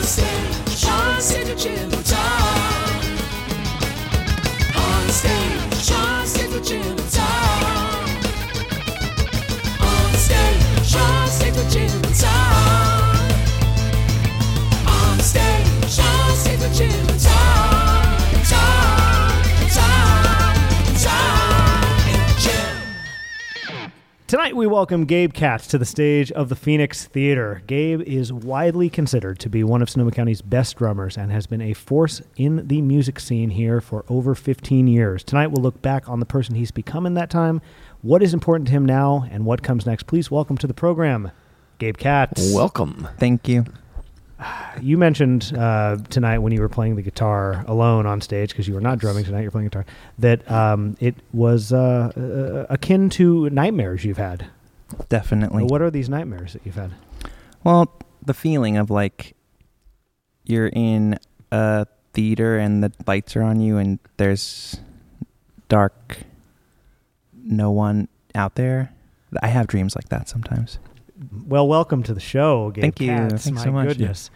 On stage, Sean Signature Time. On stage, Sean Signature Time. On stage, Sean Signature Time. On Tonight, we welcome Gabe Katz to the stage of the Phoenix Theater. Gabe is widely considered to be one of Sonoma County's best drummers and has been a force in the music scene here for over 15 years. Tonight, we'll look back on the person he's become in that time, what is important to him now, and what comes next. Please welcome to the program, Gabe Katz. Welcome. Thank you. You mentioned uh, tonight when you were playing the guitar alone on stage because you were not drumming tonight, you're playing guitar. That um, it was uh, uh, akin to nightmares you've had. Definitely. What are these nightmares that you've had? Well, the feeling of like you're in a theater and the lights are on you and there's dark, no one out there. I have dreams like that sometimes. Well, welcome to the show, Gabe Thank you. Katz. Thanks My so much. Goodness,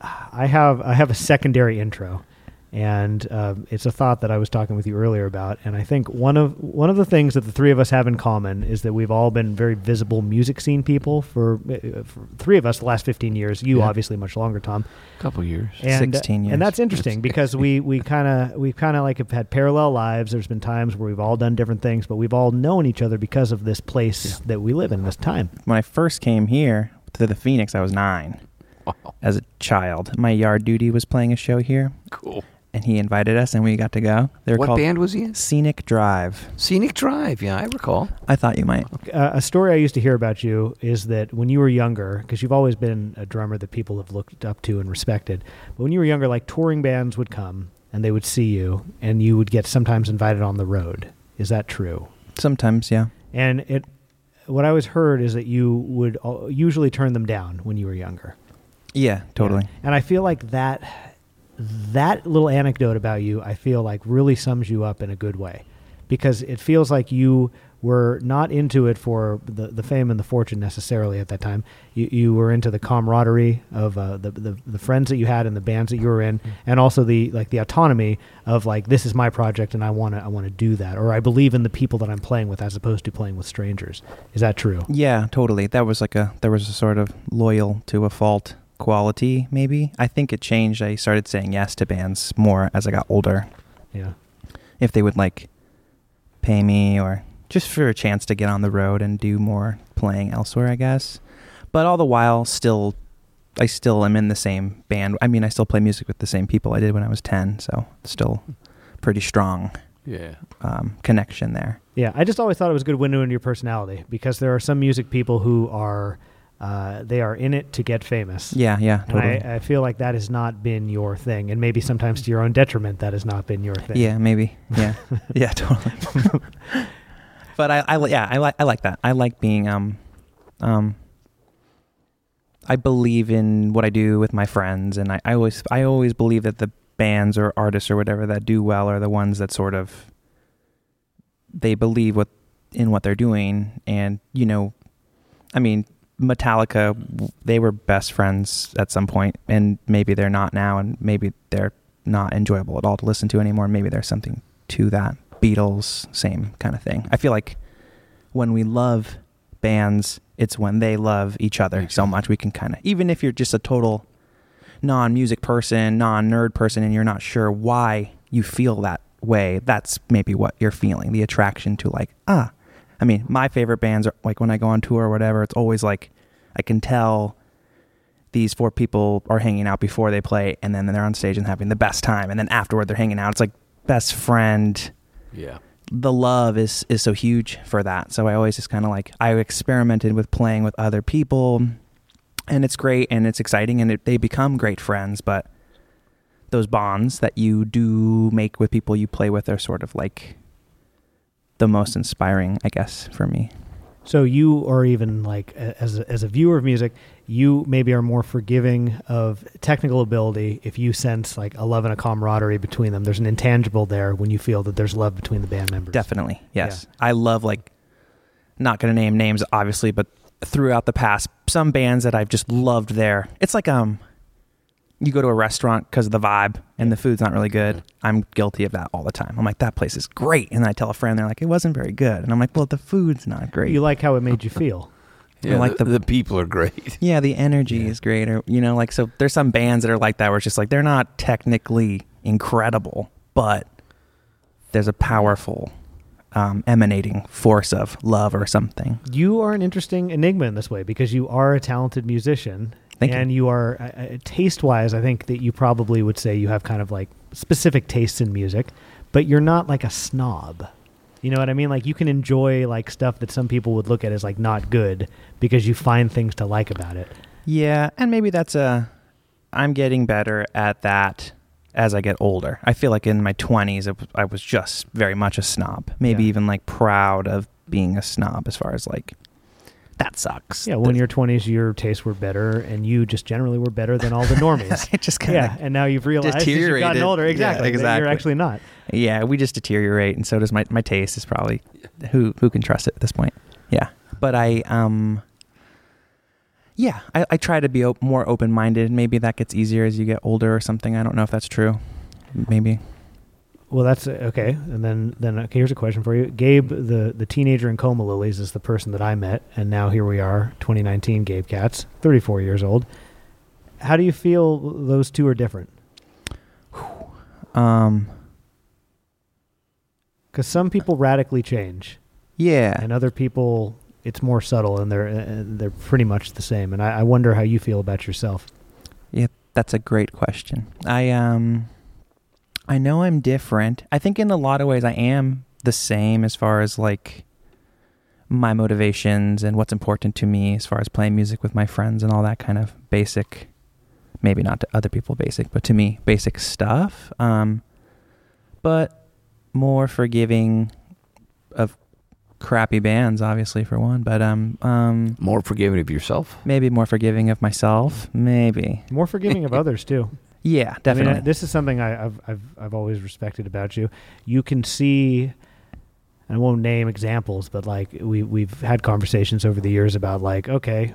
I have I have a secondary intro, and um, it's a thought that I was talking with you earlier about. And I think one of one of the things that the three of us have in common is that we've all been very visible music scene people for, uh, for three of us the last fifteen years. You Yeah. obviously much longer, Tom. A Couple years. And, 16 years. and that's interesting because we we kind of we kind of like have had parallel lives. There's been times where we've all done different things, but we've all known each other because of this place Yeah. that we live in, this time. When I first came here to the Phoenix, I was nine as a child. My yard duty was playing a show here Cool. And he invited us and we got to go. They were What called band was he in? Scenic Drive. Scenic Drive. Yeah, I recall. I thought you might. Uh, a story I used to hear about you is that when you were younger, because you've always been a drummer that people have looked up to and respected, but when you were younger, like touring bands would come and they would see you, and you would get sometimes invited on the road. Is that true? Sometimes, yeah. And it, what I always heard is that you would usually turn them down when you were younger. Yeah, totally. Yeah. And I feel like that that little anecdote about you, I feel like really sums you up in a good way, because it feels like you were not into it for the, the fame and the fortune necessarily at that time. You, you were into the camaraderie of uh, the, the the friends that you had and the bands that you were in, and also the like the autonomy of like this is my project and I want to I want to do that, or I believe in the people that I'm playing with as opposed to playing with strangers. Is that true? Yeah, totally. That was like a there was a sort of loyal to a fault quality, maybe. I think it changed. I started saying yes to bands more as I got older. Yeah. If they would like pay me or just for a chance to get on the road and do more playing elsewhere, I guess. But all the while still I still am in the same band. I mean, I still play music with the same people I did when I was 10, so still pretty strong Yeah. um, connection there. Yeah, I just always thought it was a good window into your personality because there are some music people who are uh, they are in it to get famous. Yeah, yeah, And. I, I feel like that has not been your thing, and maybe sometimes to your own detriment, that has not been your thing. Yeah, maybe. Yeah, yeah, totally. but I, I, yeah, I like, I like that. I like being, um, um, I believe in what I do with my friends, and I, I always, I always believe that the bands or artists or whatever that do well are the ones that sort of they believe what in what they're doing, and you know, I mean, Metallica, they were best friends at some point, and maybe they're not now, and maybe they're not enjoyable at all to listen to anymore. Maybe there's something to that. Beatles, same kind of thing. I feel like when we love bands, it's when they love each other so much we can kind of, even if you're just a total non music person, non nerd person, and you're not sure why you feel that way, that's maybe what you're feeling the attraction to, like, ah, I mean, my favorite bands are like when I go on tour or whatever, it's always like I can tell these four people are hanging out before they play and then they're on stage and having the best time and then afterward they're hanging out. It's like best friend. Yeah. The love is is so huge for that. So I always just kind of like I experimented with playing with other people and it's great and it's exciting and it, they become great friends, but those bonds that you do make with people you play with are sort of like the most inspiring, I guess, for me. So you are even like as a, as a viewer of music, you maybe are more forgiving of technical ability if you sense like a love and a camaraderie between them. There's an intangible there when you feel that there's love between the band members. Definitely, yes. I love like not going to name names obviously, but throughout the past some bands that I've just loved there. It's like um you go to a restaurant because of the vibe and the food's not really good. I'm guilty of that all the time. I'm like, that place is great. And then I tell a friend, they're like, it wasn't very good. And I'm like, well, the food's not great. You like how it made you feel. Yeah, like the, the- the people are great. yeah, the energy Yeah. is great. Or, you know, like, so there's some bands that are like that where it's just like, they're not technically incredible, but there's a powerful um, emanating force of love or something. You are an interesting enigma in this way because you are a talented musician. Thank and you, are uh, uh, taste wise, I think that you probably would say you have kind of like specific tastes in music, but you're not like a snob. You know what I mean? Like you can enjoy like stuff that some people would look at as like not good because you find things to like about it. Yeah, and maybe that's a. I'm getting better at that as I get older. I feel like in my 20s, it, I was just very much a snob. Maybe Yeah. even like proud of being a snob as far as like, that sucks. Yeah, when you're 20s, your tastes were better, and you just generally were better than all the normies. it just kind yeah, and now you've realized you've gotten older, exactly, that exactly. you're actually not. Yeah, we just deteriorate, and so does my my taste. Is probably who who can trust it at this point. Yeah, but I um. Yeah, I, I try to be op- more open minded. Maybe that gets easier as you get older or something. I don't know if that's true. Maybe. Well, that's uh, okay. And then, then okay, here's a question for you, Gabe. The the teenager in Coma Lilies is the person that I met, and now here we are, 2019. Gabe Katz, 34 years old. How do you feel those two are different? Um. Because some people radically change, Yeah. and other people it's more subtle, and they're uh, they're pretty much the same. And I, I wonder how you feel about yourself. Yeah, that's a great question. I um I know I'm different. I think in a lot of ways I am the same as far as like my motivations and what's important to me as far as playing music with my friends and all that kind of basic maybe not to other people basic, but to me basic stuff. Um but more forgiving of crappy bands obviously for one, but um um More forgiving of yourself. maybe more forgiving of myself, maybe. More forgiving of others too. Yeah, I mean, definitely. this is something I, I've I've I've always respected about you. You can see, and I won't name examples, but like we we've had conversations over the years about like okay,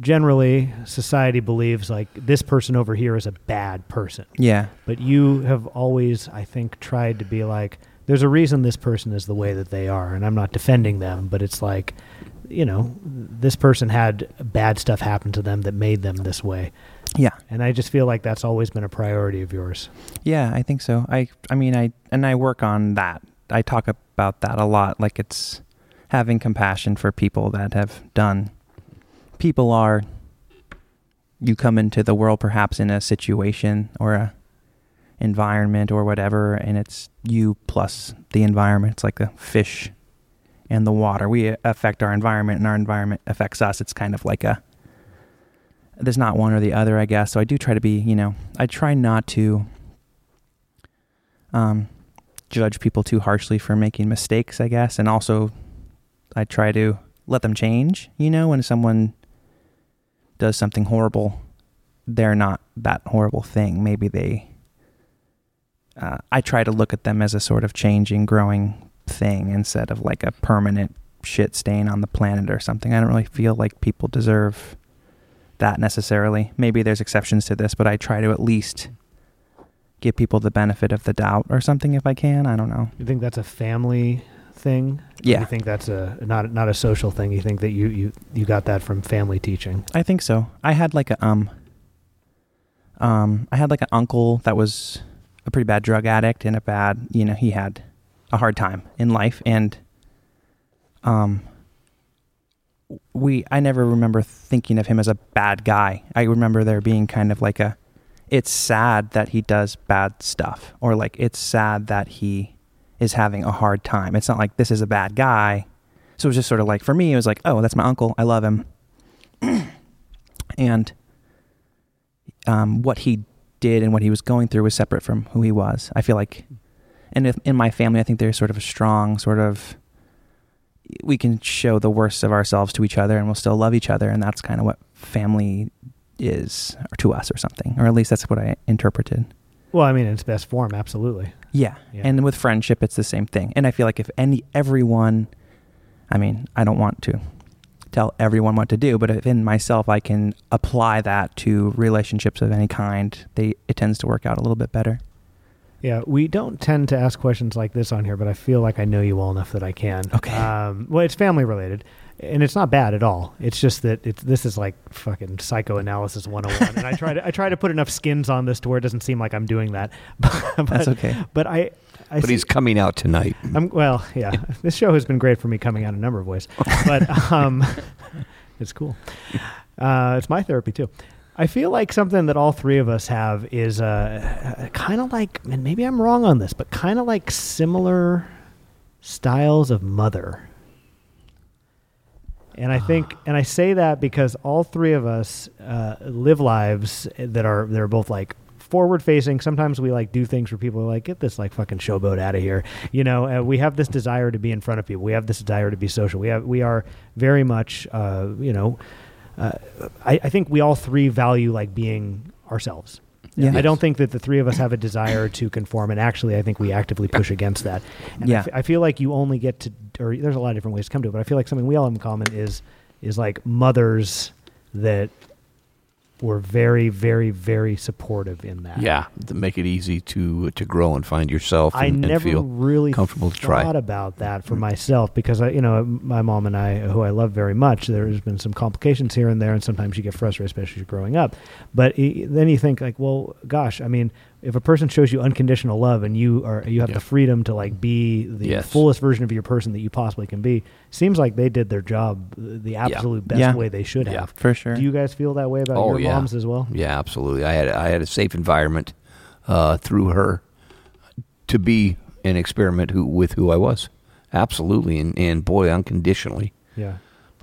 generally society believes like this person over here is a bad person, yeah. but you have always I think tried to be like there's a reason this person is the way that they are, and I'm not defending them, but it's like you know this person had bad stuff happen to them that made them this way. Yeah. And I just feel like that's always been a priority of yours. Yeah, I think so. I I mean I and I work on that. I talk about that a lot like it's having compassion for people that have done people are you come into the world perhaps in a situation or a environment or whatever and it's you plus the environment. It's like the fish and the water. We uh, affect our environment and our environment affects us. It's kind of like a there's not one or the other, I guess. So I do try to be, you know, I try not to um, judge people too harshly for making mistakes, I guess. And also, I try to let them change. You know, when someone does something horrible, they're not that horrible thing. Maybe they. Uh, I try to look at them as a sort of changing, growing thing instead of like a permanent shit stain on the planet or something. I don't really feel like people deserve that necessarily. Maybe there's exceptions to this, but I try to at least give people the benefit of the doubt or something if I can. I don't know. You think that's a family thing? Yeah. You think that's a not not a social thing? You think that you you you got that from family teaching? I think so. I had like a um um I had like an uncle that was a pretty bad drug addict and a bad, you know, he had a hard time in life and um we I never remember thinking of him as a bad guy. I remember there being kind of like a it's sad that he does bad stuff or like it's sad that he is having a hard time. It's not like this is a bad guy. So it was just sort of like for me it was like, "Oh, that's my uncle. I love him." and um, what he did and what he was going through was separate from who he was. I feel like, and if, in my family, I think there's sort of a strong sort of we can show the worst of ourselves to each other and we'll still love each other, and that's kind of what family is to us, or something, or at least that's what I interpreted. Well, I mean, in its best form, absolutely. Yeah. Yeah. And with friendship, it's the same thing. And I feel like if any everyone, I mean, I don't want to tell everyone what to do, but if in myself I can apply that to relationships of any kind, they it tends to work out a little bit better. Yeah, we don't tend to ask questions like this on here, but I feel like I know you well enough that I can. Okay. Um, well, it's family related, and it's not bad at all. It's just that it's this is like fucking psychoanalysis 101, and I try to I try to put enough skins on this to where it doesn't seem like I'm doing that. but, That's okay. But I, I But see- he's coming out tonight. I'm well, yeah. this show has been great for me coming out a number of ways, but um, it's cool. Uh, it's my therapy too. I feel like something that all three of us have is uh, kind of like, and maybe I'm wrong on this, but kind of like similar styles of mother. And I think, and I say that because all three of us uh, live lives that are they're both like forward facing. Sometimes we like do things where people are like, "Get this like fucking showboat out of here." You know, uh, we have this desire to be in front of people. We have this desire to be social. We have we are very much, uh, you know, uh, I, I think we all three value like being ourselves. Yeah. I don't think that the three of us have a desire to conform, and actually, I think we actively push against that. And I Yeah. f- I feel like you only get to, or there's a lot of different ways to come to it, but I feel like something we all have in common is is like mothers that were very, very, very supportive in that. Yeah, to make it easy to to grow and find yourself I and, and never feel really comfortable to thought try. about that for mm. myself because I, you know, my mom and I, who I love very much, there's been some complications here and there, and sometimes you get frustrated, especially as you're growing up. But eh, then you think like, well, gosh, I mean, if a person shows you unconditional love and you are you have Yeah. the freedom to like be the Yes. fullest version of your person that you possibly can be, seems like they did their job the absolute best Yeah. way they should Yeah. have. For sure. Do you guys feel that way about Oh, your yeah. moms as well? Yeah, absolutely. I had I had a safe environment uh, through her to be an experiment who with who I was. Absolutely, and and boy, unconditionally. Yeah.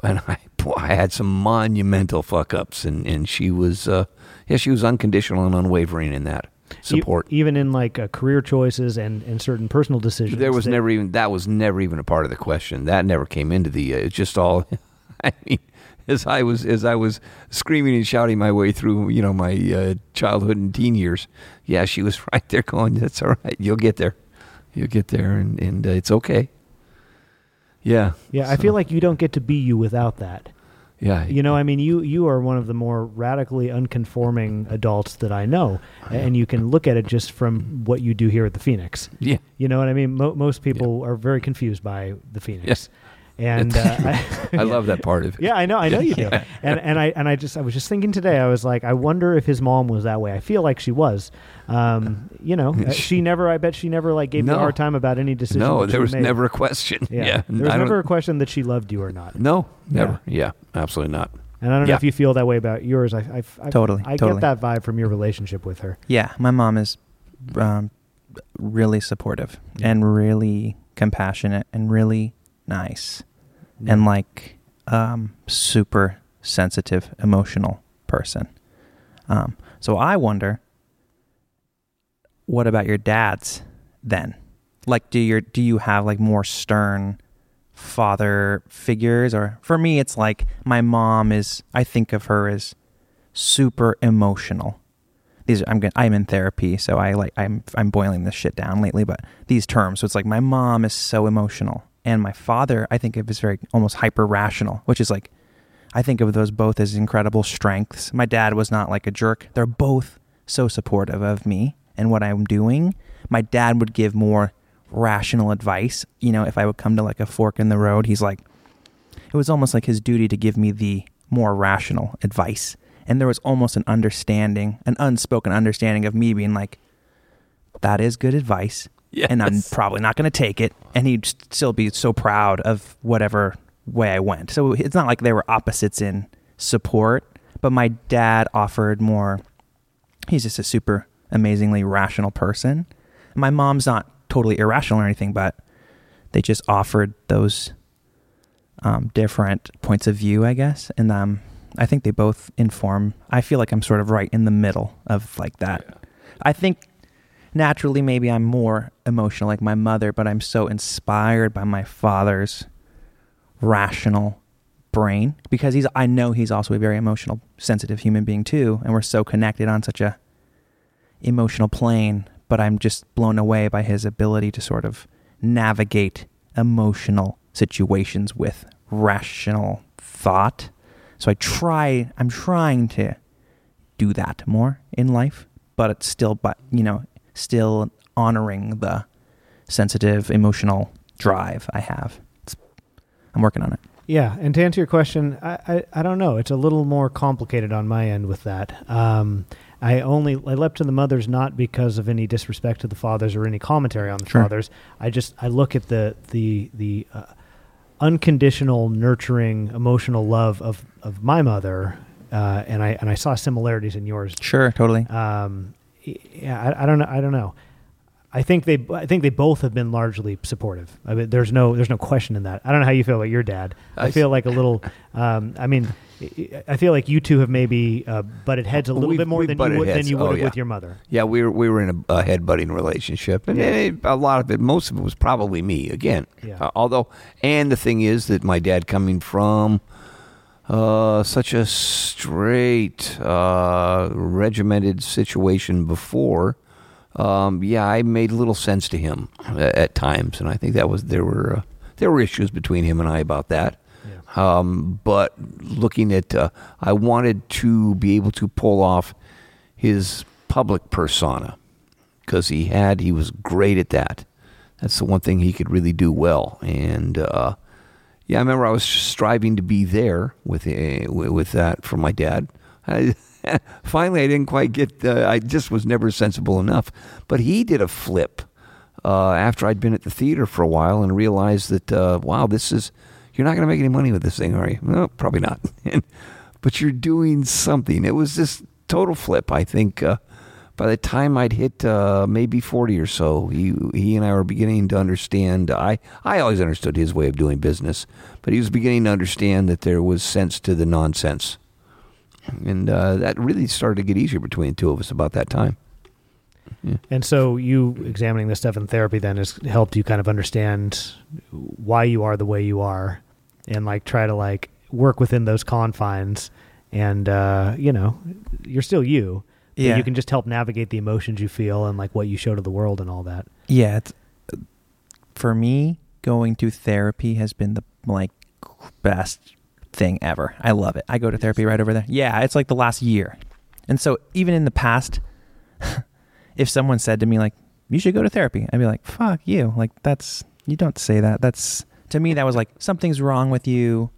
And I boy, I had some monumental fuck ups, and and she was uh, yeah, she was unconditional and unwavering in that E- support. even in like uh, career choices and, and certain personal decisions. There was that- never even that was never even a part of the question. That never came into the. Uh, it's just all. I mean, as I was as I was screaming and shouting my way through, you know, my uh, childhood and teen years. Yeah, she was right there, going, "That's all right. You'll get there. You'll get there, and and uh, it's okay." Yeah. Yeah, I feel like you don't get to be you without that. Yeah. You know, I mean, you you are one of the more radically unconforming adults that I know, and you can look at it just from what you do here at the Phoenix. Yeah. You know what I mean? Mo- most people are very confused by the Phoenix. Yes. And uh, I, I love that part of it. Yeah, I know, I know you do. And and I and I just I was just thinking today. I was like, I wonder if his mom was that way. I feel like she was. Um, you know, uh, she never. I bet she never like gave me a hard time about any decision. No, there was made. never a question. Yeah, Yeah. there was I don't- never a question that she loved you or not. No, never. Yeah, absolutely not. And I don't know if you feel that way about yours. I, I, I Totally, I totally. get that vibe from your relationship with her. Yeah, my mom is um, really supportive and really compassionate and really nice and like um, super sensitive, emotional person. Um, so I wonder, what about your dad's then? Like, do your do you have like more stern father figures, or for me, it's like my mom is. I think of her as super emotional these I'm going I'm in therapy, so I like I'm I'm boiling this shit down lately, but these terms. So it's like my mom is so emotional and my father I think of as very almost hyper rational, which is like I think of those both as incredible strengths. My dad was not like a jerk. They're both so supportive of me and what I'm doing. My dad would give more rational advice. You know, if I would come to like a fork in the road, he's like it was almost like his duty to give me the more rational advice. And there was almost an understanding, an unspoken understanding of me being like, that is good advice. And I'm probably not going to take it. And he'd still be so proud of whatever way I went. So it's not like they were opposites in support, but my dad offered more. He's just a super amazingly rational person. My mom's not totally irrational or anything, but they just offered those um, different points of view, I guess. And um, I think they both inform. I feel like I'm sort of right in the middle of like that. I think naturally maybe I'm more emotional like my mother, but I'm so inspired by my father's rational brain because he's I know he's also a very emotional, sensitive human being too, and we're so connected on such a emotional plane, but I'm just blown away by his ability to sort of navigate emotional situations with rational thought. So I try. I'm trying to do that more in life, but it's still, but you know, still honoring the sensitive, emotional drive I have. It's, I'm working on it. Yeah, and to answer your question, I, I, I don't know. It's a little more complicated on my end with that. Um, I only I leapt to the mothers not because of any disrespect to the fathers or any commentary on the Sure. fathers. I just I look at the the the uh, unconditional, nurturing, emotional love of of my mother, uh, and I and I saw similarities in yours. Sure, totally. Um, yeah, I, I don't know. I don't know. I think they I think they both have been largely supportive. I mean, there's no there's no question in that. I don't know how you feel about your dad. I, I- feel like a little. Um, I mean, I- feel like you two have maybe uh, butted heads a little We've- bit more than you would, than you would Oh, have yeah. with your mother. Yeah, we were we were in a, a headbutting relationship, and Yeah. eh, a lot of it, most of it was probably me again. Yeah. Uh, although, and the thing is that my dad coming from uh, such a straight, uh, regimented situation before, um, yeah, I made little sense to him at, at times, and I think that was there were uh, there were issues between him and I about that. Um, but looking at, uh, I wanted to be able to pull off his public persona because he had, he was great at that. That's the one thing he could really do well. And uh, yeah, I remember I was striving to be there with uh, with that for my dad. I, finally, I didn't quite get. Uh, I just was never sensible enough. But he did a flip uh, after I'd been at the theater for a while and realized that uh, wow, this is you're not going to make any money with this thing, are you? No, probably not. but you're doing something. It was this total flip. I think uh, by the time I'd hit uh, maybe 40 or so, he he and I were beginning to understand. I I always understood his way of doing business, but he was beginning to understand that there was sense to the nonsense, and uh, that really started to get easier between the two of us about that time. And so you examining this stuff in therapy then has helped you kind of understand why you are the way you are and like try to like work within those confines and uh, you know, you're still you. Yeah. you can just help navigate the emotions you feel and like what you show to the world and all that. Yeah, it's, for me, going to therapy has been the like best thing ever. I love it. I go to therapy right over there. Yeah, it's like the last year. And so even in the past, if someone said to me like, "You should go to therapy," I'd be like, "Fuck you!" Like that's you don't say that. That's to me that was like something's wrong with you,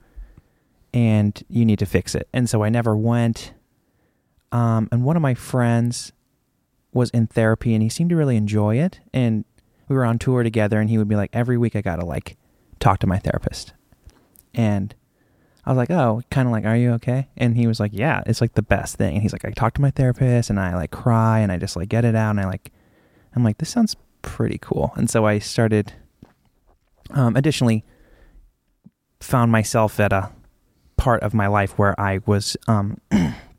and you need to fix it. And so I never went. Um, and one of my friends was in therapy, and he seemed to really enjoy it. And we were on tour together, and he would be like, "Every week I gotta like talk to my therapist," and I was like, oh, kind of like, are you okay? And he was like, yeah, it's like the best thing. And he's like, I talk to my therapist and I like cry and I just like get it out. And I like, I'm like, this sounds pretty cool. And so I started, um, additionally, found myself at a part of my life where I was, um,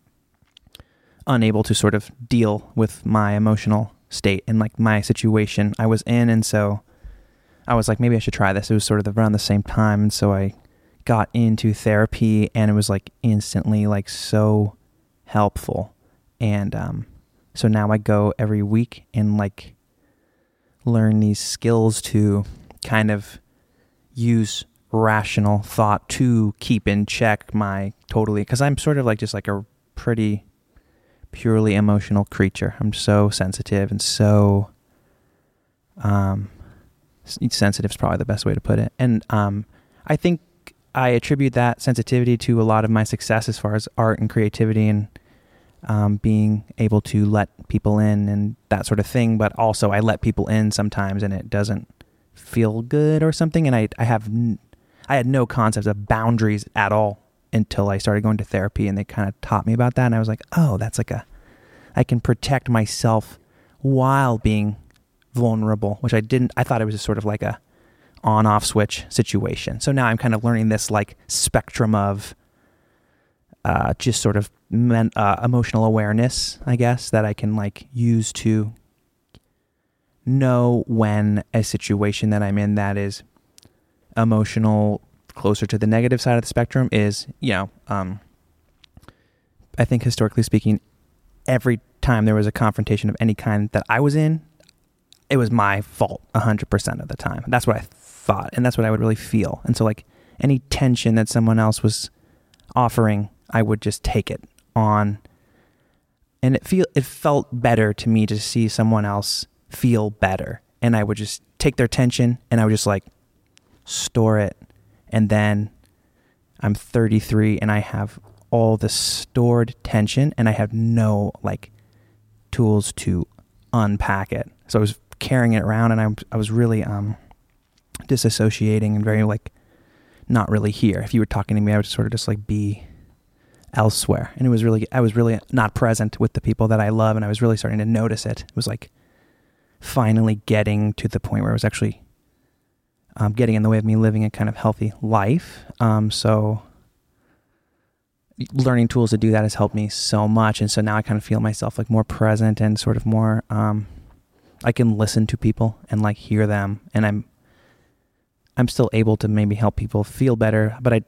unable to sort of deal with my emotional state and like my situation I was in. And so I was like, maybe I should try this. It was sort of around the same time. And so I, got into therapy and it was like instantly like so helpful and um so now I go every week and like learn these skills to kind of use rational thought to keep in check my totally cuz I'm sort of like just like a pretty purely emotional creature. I'm so sensitive and so um sensitive is probably the best way to put it. And um I think I attribute that sensitivity to a lot of my success as far as art and creativity and um, being able to let people in and that sort of thing. But also, I let people in sometimes and it doesn't feel good or something. And I, I have, n- I had no concept of boundaries at all until I started going to therapy and they kind of taught me about that. And I was like, oh, that's like a, I can protect myself while being vulnerable, which I didn't, I thought it was just sort of like a, on off switch situation. So now I'm kind of learning this like spectrum of uh, just sort of men, uh, emotional awareness, I guess, that I can like use to know when a situation that I'm in that is emotional, closer to the negative side of the spectrum is, you know, um, I think historically speaking, every time there was a confrontation of any kind that I was in, it was my fault 100% of the time. That's what I thought and that's what I would really feel. And so like any tension that someone else was offering, I would just take it on. And it feel it felt better to me to see someone else feel better. And I would just take their tension and I would just like store it. And then I'm 33 and I have all the stored tension and I have no like tools to unpack it. So I was carrying it around and I, I was really um disassociating and very like not really here. If you were talking to me, I would sort of just like be elsewhere. And it was really I was really not present with the people that I love and I was really starting to notice it. It was like finally getting to the point where I was actually um, getting in the way of me living a kind of healthy life. Um, so learning tools to do that has helped me so much. And so now I kind of feel myself like more present and sort of more, um, I can listen to people and like hear them. And I'm, I'm still able to maybe help people feel better, but I,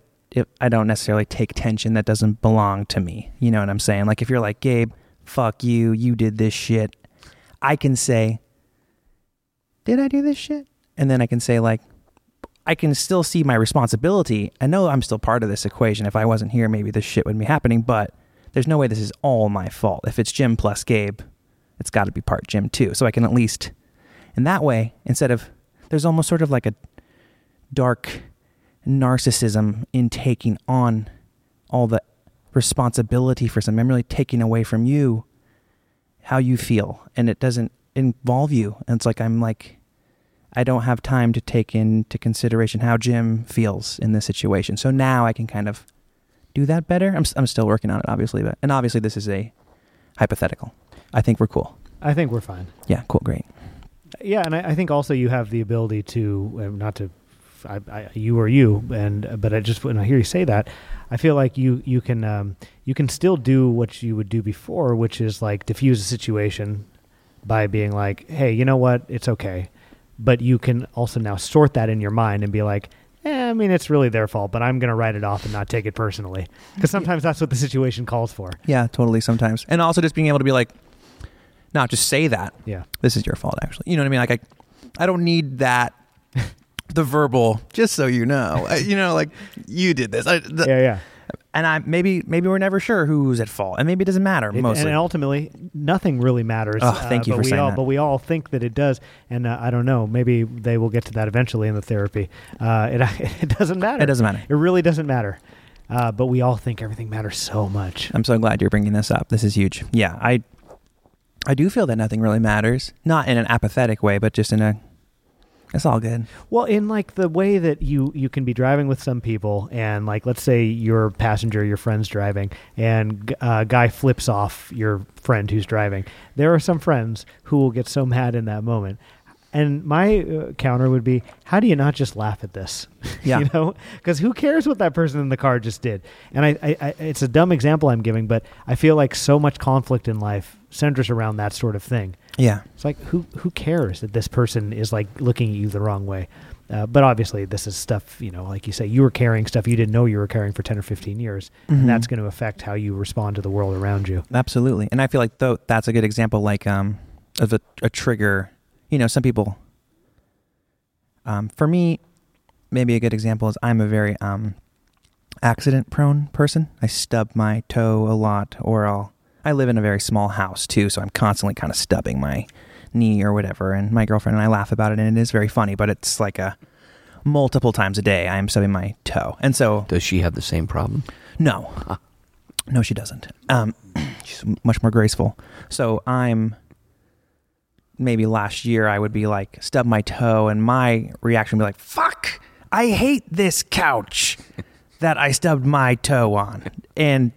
I don't necessarily take tension that doesn't belong to me. You know what I'm saying? Like if you're like, Gabe, fuck you, you did this shit. I can say, did I do this shit? And then I can say like, I can still see my responsibility. I know I'm still part of this equation. If I wasn't here, maybe this shit wouldn't be happening, but there's no way this is all my fault. If it's Jim plus Gabe, it's got to be part Jim too. So I can at least, in that way, instead of, there's almost sort of like a dark narcissism in taking on all the responsibility for something. I'm really taking away from you how you feel, and it doesn't involve you. And it's like I'm like, I don't have time to take into consideration how Jim feels in this situation. So now I can kind of do that better. I'm, I'm still working on it, obviously, but and obviously this is a hypothetical. I think we're cool. I think we're fine. Yeah, cool, great. Yeah, and I, I think also you have the ability to uh, not to, I, I, you or you, and uh, but I just when I hear you say that, I feel like you you can um, you can still do what you would do before, which is like diffuse a situation by being like, hey, you know what, it's okay, but you can also now sort that in your mind and be like. Eh, I mean, it's really their fault, but I'm going to write it off and not take it personally. Because sometimes that's what the situation calls for. Yeah, totally. Sometimes, and also just being able to be like, not just say that. Yeah. This is your fault, actually. You know what I mean? Like I, I don't need that. the verbal, just so you know, I, you know, like you did this. I, the, Yeah, yeah. And I maybe maybe we're never sure who's at fault, and maybe it doesn't matter It- mostly. And ultimately, nothing really matters. Oh, thank you but for we saying all, that. But we all think that it does, and uh, I don't know. Maybe they will get to that eventually in the therapy. Uh, it it doesn't matter. It doesn't matter. It really doesn't matter. Uh, but we all think everything matters so much. I'm so glad you're bringing this up. This is huge. Yeah, I I do feel that nothing really matters, not in an apathetic way, but just in a it's all good. Well, in like the way that you you can be driving with some people, and like let's say your passenger, your friend's driving, and g- uh, guy flips off your friend who's driving. There are some friends who will get so mad in that moment. And my uh, counter would be, how do you not just laugh at this? Yeah. you know, because who cares what that person in the car just did? And I, I, I, it's a dumb example I'm giving, but I feel like so much conflict in life centers around that sort of thing. Yeah. It's like who who cares that this person is like looking at you the wrong way? Uh, but obviously, this is stuff you know, like you say, you were carrying stuff you didn't know you were carrying for ten or fifteen years, Mhm. and that's going to affect how you respond to the world around you. Absolutely. And I feel like though that's a good example like um of a, a trigger. You know, some people um for me maybe a good example is I'm a very um accident prone person. I stub my toe a lot or I'll I live in a very small house too, so I'm constantly kind of stubbing my knee or whatever and my girlfriend and I laugh about it and it is very funny, but it's like a multiple times a day I am stubbing my toe. And so Does she have the same problem? no. No, she doesn't. Um, she's much more graceful. So I'm maybe last year I would be like stub my toe, and my reaction would be like, "Fuck! I hate this couch that I stubbed my toe on," and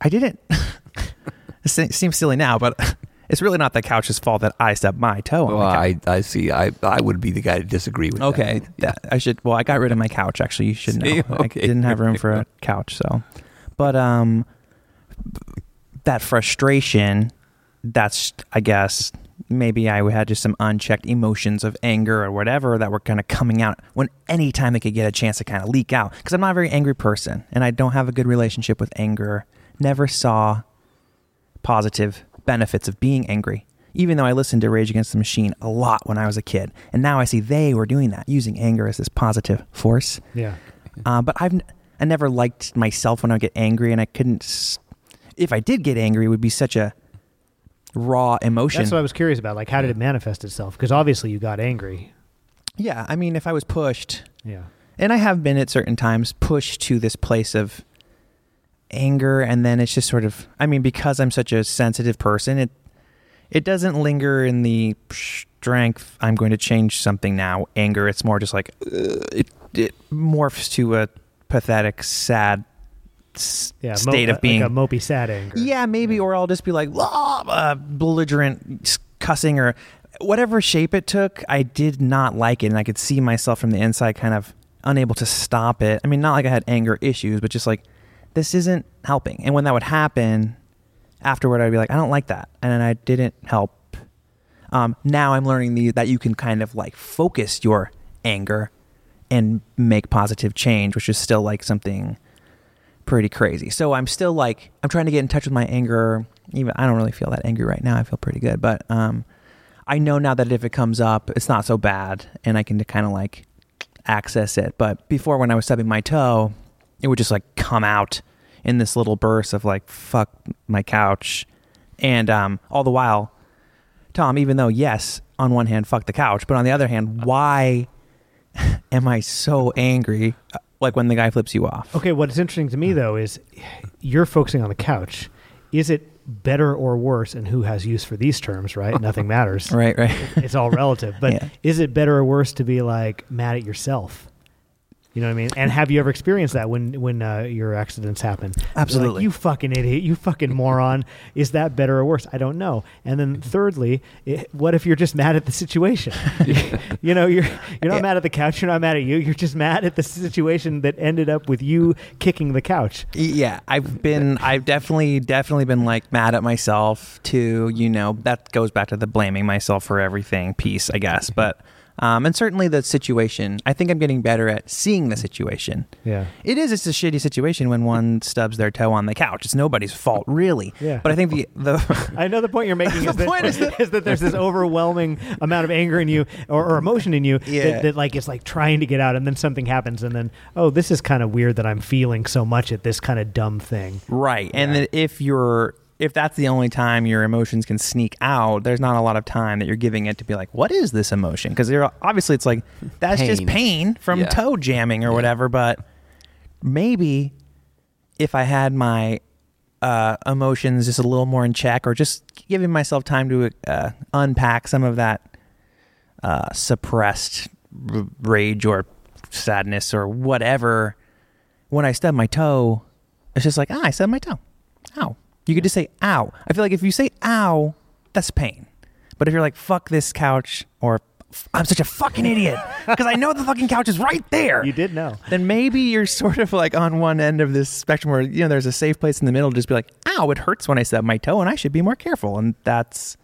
I didn't. it seems silly now, but it's really not the couch's fault that I stubbed my toe on. Well. I, I see. I, I would be the guy to disagree with Okay, that. that, I should. Well, I got rid of my couch. Actually, you should know. See? I Okay. didn't have room for a couch, so. But um, that frustration. That's I guess maybe I had just some unchecked emotions of anger or whatever that were kind of coming out when anytime they could get a chance to kind of leak out because I'm not a very angry person and I don't have a good relationship with anger. Never saw positive benefits of being angry. Even though I listened to Rage Against the Machine a lot when I was a kid, and now I see they were doing that, using anger as this positive force. Yeah, Uh, but I've I never liked myself when I would get angry, and I couldn't. s- If I did get angry, it would be such a raw emotion. That's what I was curious about. Like, how did it manifest itself? Because obviously you got angry. yeah, I mean, if I was pushed, Yeah. and I have been at certain times pushed to this place of anger, and then it's just sort of. I mean, because I'm such a sensitive person, it it doesn't linger in the strength. I'm going to change something now. Anger. It's more just like uh, it. It morphs to a pathetic, sad s- Yeah. state uh, of being like a mopey sad anger. Yeah, maybe, or I'll just be like "Ah," uh, belligerent cussing or whatever shape it took. I did not like it, and I could see myself from the inside, kind of unable to stop it. I mean, not like I had anger issues, but just like this isn't helping. And when that would happen, afterward, I'd be like, I don't like that, and I didn't help. Um, now I'm learning the, that you can kind of like focus your anger and make positive change, which is still like something pretty crazy. So I'm still like I'm trying to get in touch with my anger. Even I don't really feel that angry right now. I feel pretty good, but um, I know now that if it comes up, it's not so bad, and I can kind of like access it. But before, when I was stubbing my toe, it would just like come out in this little burst of like fuck my couch, and um, all the while, Tom, even though yes, on one hand, fuck the couch, but on the other hand, why am I so angry? uh, Like when the guy flips you off. Okay, what's interesting to me though is you're focusing on the couch. Is it better or worse? And who has use for these terms, right? Nothing matters. Right, right. It's all relative. But Yeah. is it better or worse to be like mad at yourself? You know what I mean? And have you ever experienced that when when uh, your accidents happen? You're like, Absolutely. you fucking idiot. You fucking moron. Is that better or worse? I don't know. And then thirdly, i what if you're just mad at the situation? you know, you're you're not Yeah. mad at the couch. You're not mad at you. You're just mad at the situation that ended up with you kicking the couch. Yeah, I've been, I've definitely, definitely been like mad at myself too. You know, that goes back to the blaming myself for everything piece, I guess. But, um, and certainly the situation, I think I'm getting better at seeing the situation. Yeah. It is, it's a shitty situation when one stubs their toe on the couch. It's nobody's fault, really. Yeah. But I think the, the, I know the point you're making is, that, point is that- is that there's this overwhelming amount of anger in you or, or emotion in you Yeah. that, that like is like trying to get out and then something happens and then oh this is kind of weird that I'm feeling so much at this kind of dumb thing. Right. And Yeah. that if you're if that's the only time your emotions can sneak out, there's not a lot of time that you're giving it to be like, what is this emotion? Because you're obviously it's like that's just Pain. pain from Yeah. toe jamming or whatever. But maybe if I had my uh, emotions just a little more in check, or just giving myself time to uh, unpack some of that uh, suppressed r- rage or sadness or whatever, when I stub my toe, it's just like, ah, I stubbed my toe. Ow. You could just say, ow. I feel like if you say, ow, that's pain. But if you're like, fuck this couch, or I'm such a fucking idiot, because I know the fucking couch is right there. You did know. Then maybe you're sort of like on one end of this spectrum where, you know, there's a safe place in the middle to just be like, ow, it hurts when I stub my toe and I should be more careful. And that's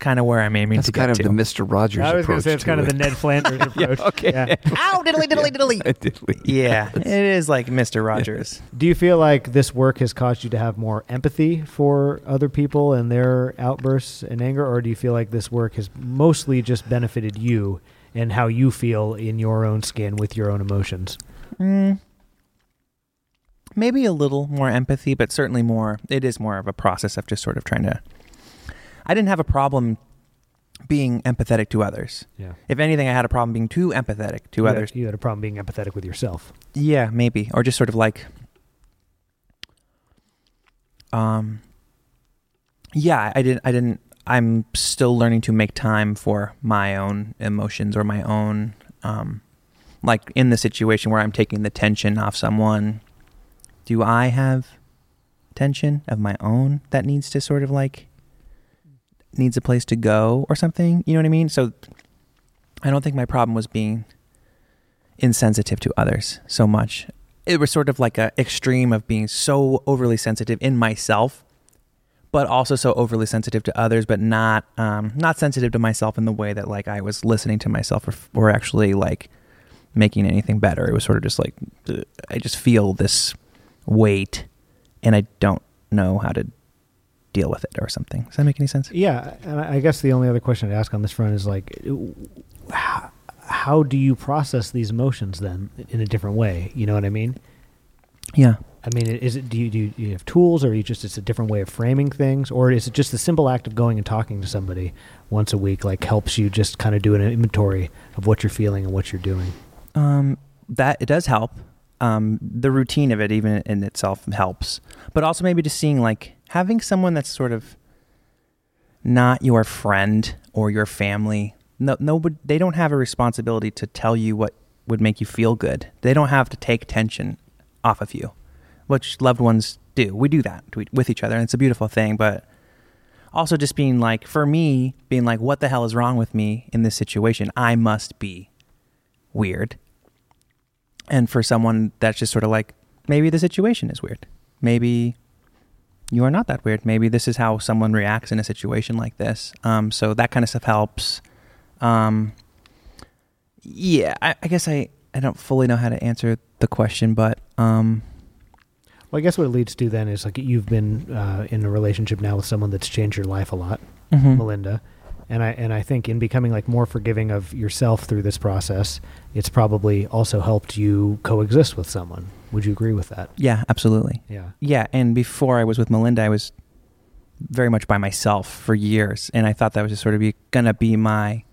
kind of where I'm aiming That's to kind get of to. the Mr. Rogers approach. I was going to say it's to kind of the Ned Flanders approach. okay. Yeah. ow, diddly diddly diddly. Diddly. Yeah, it is like Mr. Rogers. Do you feel like this work has caused you to have more empathy for other people and their outbursts and anger, or do you feel like this work has mostly just benefited you and how you feel in your own skin with your own emotions? Mm, maybe a little more empathy, but certainly more. It is more of a process of just sort of trying to. I didn't have a problem being empathetic to others. Yeah. If anything, I had a problem being too empathetic to you others. Had, you had a problem being empathetic with yourself. Yeah, maybe, or just sort of like, um, yeah, I didn't. I didn't. I'm still learning to make time for my own emotions or my own, um, like in the situation where I'm taking the tension off someone. Do I have tension of my own that needs to sort of like needs a place to go or something? You know what I mean? So I don't think my problem was being insensitive to others so much. It was sort of like a extreme of being so overly sensitive in myself, but also so overly sensitive to others, but not um, not sensitive to myself in the way that like I was listening to myself or, or actually like making anything better. It was sort of just like uh, I just feel this weight, and I don't know how to deal with it or something. Does that make any sense? Yeah, and I I guess the only other question I'd ask on this front is like, how, how do you process these emotions then in a different way? You know what I mean? Yeah. I mean, is it do you, do you, do you have tools, or you just it's a different way of framing things, or is it just the simple act of going and talking to somebody once a week like helps you just kind of do an inventory of what you're feeling and what you're doing? Um, that it does help. Um, the routine of it, even in itself, helps. But also maybe just seeing like having someone that's sort of not your friend or your family. No, no, they don't have a responsibility to tell you what would make you feel good. They don't have to take tension off of you, which loved ones do. We do that with each other, and it's a beautiful thing. But also, just being like, for me, being like, what the hell is wrong with me in this situation? I must be weird and for someone that's just sort of like, maybe the situation is weird. Maybe you are not that weird. Maybe this is how someone reacts in a situation like this. Um, so that kind of stuff helps. Um, yeah, I, I, guess I, I don't fully know how to answer the question, but um, well, I guess what it leads to then is like you've been uh, in a relationship now with someone that's changed your life a lot, mm-hmm. Melinda and I and I think in becoming like more forgiving of yourself through this process, it's probably also helped you coexist with someone. Would you agree with that? Yeah, absolutely. Yeah. Yeah, and before I was with Melinda, I was very much by myself for years, and I thought that was just sort of be, gonna be my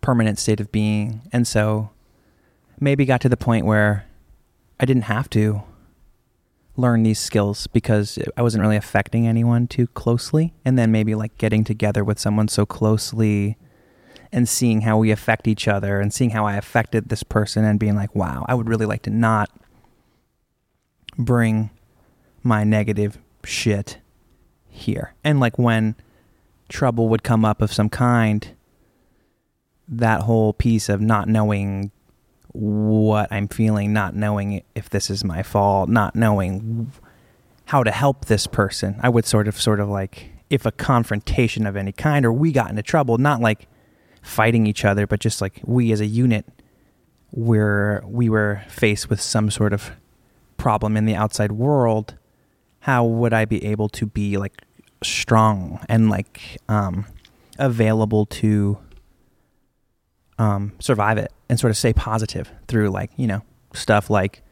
permanent state of being, and so maybe got to the point where I didn't have to learn these skills because I wasn't really affecting anyone too closely. And then maybe like getting together with someone so closely and seeing how we affect each other and seeing how I affected this person and being like, wow, I would really like to not bring my negative shit here. And like when trouble would come up of some kind, that whole piece of not knowing what I'm feeling, not knowing if this is my fault, not knowing how to help this person. I would sort of, sort of like, if a confrontation of any kind or we got into trouble, not like fighting each other, but just like we as a unit, where we were faced with some sort of problem in the outside world, how would I be able to be like strong and like um, available to um, survive it and sort of stay positive through like you know stuff like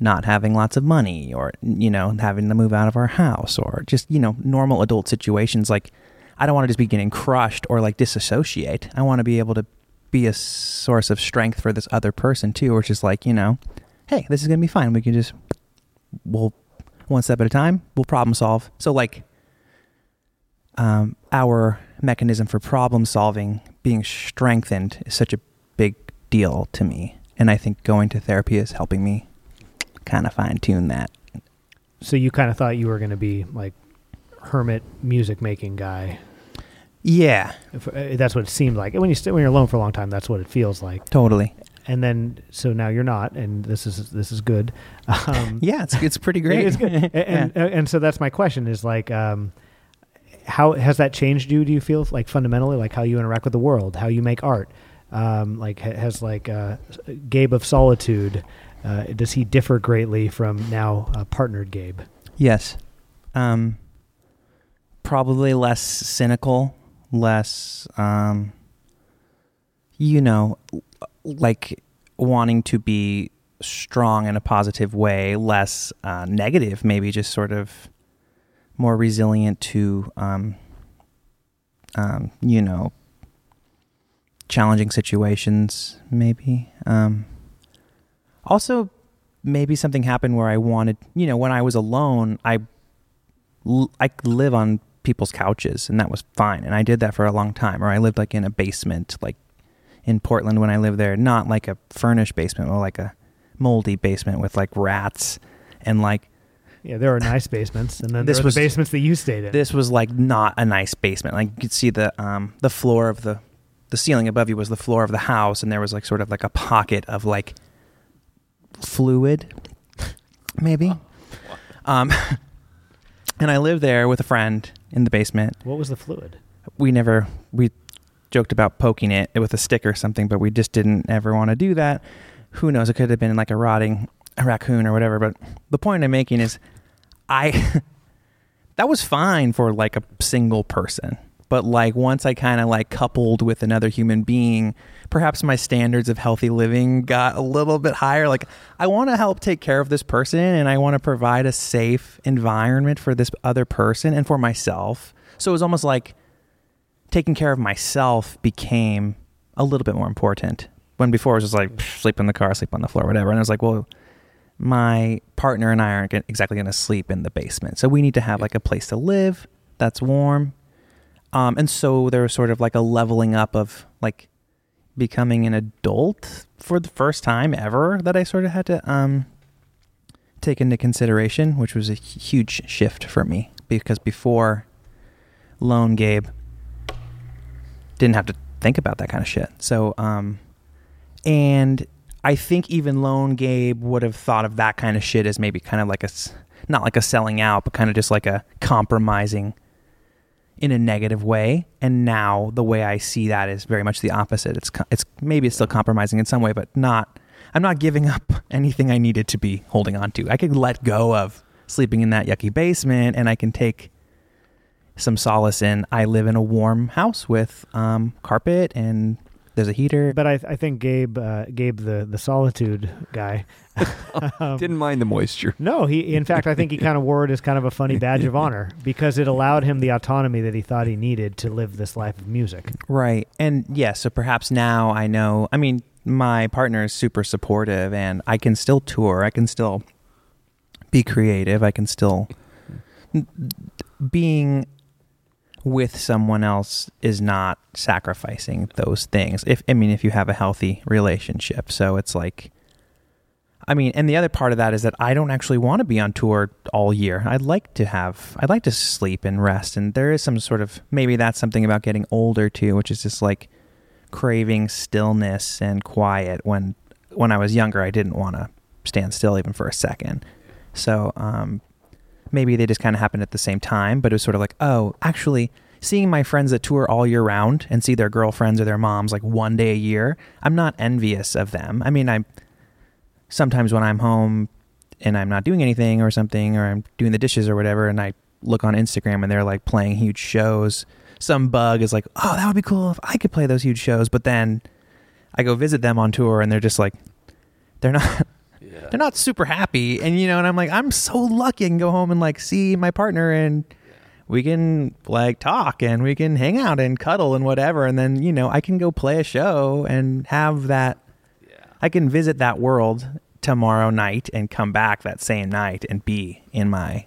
not having lots of money or you know having to move out of our house or just you know normal adult situations. Like i don't want to just be getting crushed or like disassociate. I want to be able to be a source of strength for this other person too or just like you know hey this is gonna be fine. We can just we'll one step at a time we'll problem solve. So like um, our mechanism for problem solving being strengthened is such a big deal to me. And I think going to therapy is helping me kind of fine tune that. So you kind of thought you were going to be like hermit music making guy. Yeah, if, uh, that's what it seemed like. When you st- when you're alone for a long time, that's what it feels like. Totally. And then, so now you're not, and this is this is good. Um, yeah, it's it's pretty great. it's good. and, and, uh, and so that's my question: is like, um, how has that changed you? Do you feel like fundamentally, like how you interact with the world, how you make art? Um, like has like uh, Gabe of Solitude. Uh, does he differ greatly from now uh, partnered Gabe? Yes, um, probably less cynical, less, um, you know, like wanting to be strong in a positive way, less uh, negative, maybe just sort of more resilient to, um, um, you know, challenging situations, maybe. Um, also, maybe something happened where I wanted, you know, when I was alone, I, I live on people's couches and that was fine. And I did that for a long time. Or I lived like in a basement, like in Portland when I lived there, not like a furnished basement, or like a moldy basement with like rats and like yeah, there are nice basements, and then this was the basements that you stayed in. This was like not a nice basement. Like you could see the um the floor of the the ceiling above you was the floor of the house, and there was like sort of like a pocket of like fluid, maybe. Um, and I lived there with a friend in the basement. What was the fluid? We never we joked about poking it with a stick or something, but we just didn't ever want to do that. Who knows? It could have been like a rotting a raccoon or whatever. But the point I'm making is, I that was fine for like a single person. but like once I kind of like coupled with another human being, perhaps my standards of healthy living got a little bit higher. Like I want to help take care of this person and I want to provide a safe environment for this other person and for myself. So it was almost like taking care of myself became a little bit more important. When before it was just like sleep in the car, sleep on the floor, whatever. And I was like, well, my partner and I aren't exactly going to sleep in the basement. So we need to have like a place to live that's warm. Um, and so there was sort of like a leveling up of like becoming an adult for the first time ever that I sort of had to um, take into consideration, which was a huge shift for me because before Lone Gabe didn't have to think about that kind of shit. So, um, and I think even Lone Gabe would have thought of that kind of shit as maybe kind of like a, not like a selling out, but kind of just like a compromising in a negative way. And now the way I see that is very much the opposite. It's, it's maybe it's still compromising in some way, but not, I'm not giving up anything I needed to be holding on to. I could let go of sleeping in that yucky basement and I can take some solace in I live in a warm house with um, carpet and there's a heater. But I, I think Gabe, uh, Gabe, the the solitude guy, um, Didn't mind the moisture. No, he. In fact, I think he kind of wore it as kind of a funny badge of honor because it allowed him the autonomy that he thought he needed to live this life of music. Right. And yeah, so perhaps now I know, I mean, my partner is super supportive and I can still tour. I can still be creative. I can still being with someone else is not sacrificing those things. If I mean if you have a healthy relationship. So it's like I mean, and the other part of that is that I don't actually want to be on tour all year. I'd like to have, I'd like to sleep and rest. And there is some sort of, maybe that's something about getting older too, which is just like craving stillness and quiet. When, when I was younger, I didn't want to stand still even for a second. So, um, maybe they just kind of happened at the same time, but it was sort of like, oh, actually, seeing my friends that tour all year round and see their girlfriends or their moms like one day a year, I'm not envious of them. I mean, I sometimes when I'm home and I'm not doing anything or something, or I'm doing the dishes or whatever, and I look on Instagram and they're like playing huge shows, some bug is like, oh, that would be cool if I could play those huge shows. But then I go visit them on tour and they're just like, they're not. They're not super happy, and you know, and I'm like, I'm so lucky. I can go home and like see my partner, and we can like talk, and we can hang out and cuddle and whatever, and then you know, I can go play a show and have that I can visit that world tomorrow night and come back that same night and be in my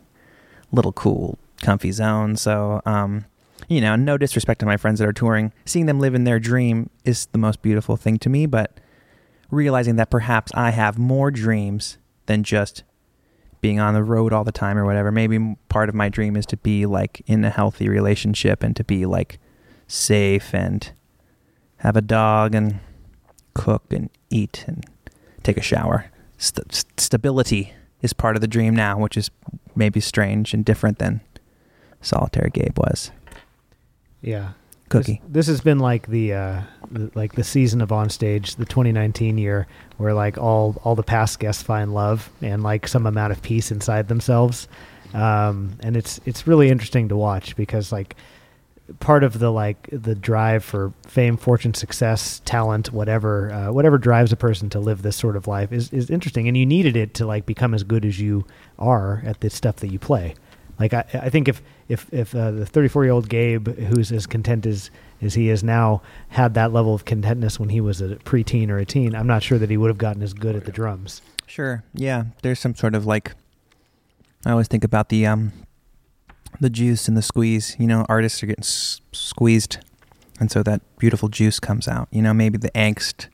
little cool, comfy zone. So, um, you know, no disrespect to my friends that are touring. Seeing them live in their dream is the most beautiful thing to me, but realizing that perhaps I have more dreams than just being on the road all the time or whatever. Maybe part of my dream is to be like in a healthy relationship and to be like safe and have a dog and cook and eat and take a shower. St- st- stability is part of the dream now, which is maybe strange and different than solitary Gabe was. Yeah, Cookie. This, this has been like the, uh, the like the season of on stage, the 2019 year, where like all all the past guests find love and like some amount of peace inside themselves, um, and it's it's really interesting to watch because like part of the like the drive for fame, fortune, success, talent, whatever, uh, whatever drives a person to live this sort of life is is interesting, and you needed it to like become as good as you are at the stuff that you play. Like I, I think if if if uh, the 34 year old Gabe, who's as content as as he is now, had that level of contentness when he was a preteen or a teen, I'm not sure that he would have gotten as good at the drums. Sure. Yeah. There's some sort of like I always think about the um the juice and the squeeze. You know, artists are getting s- squeezed, and so that beautiful juice comes out. You know, maybe the angst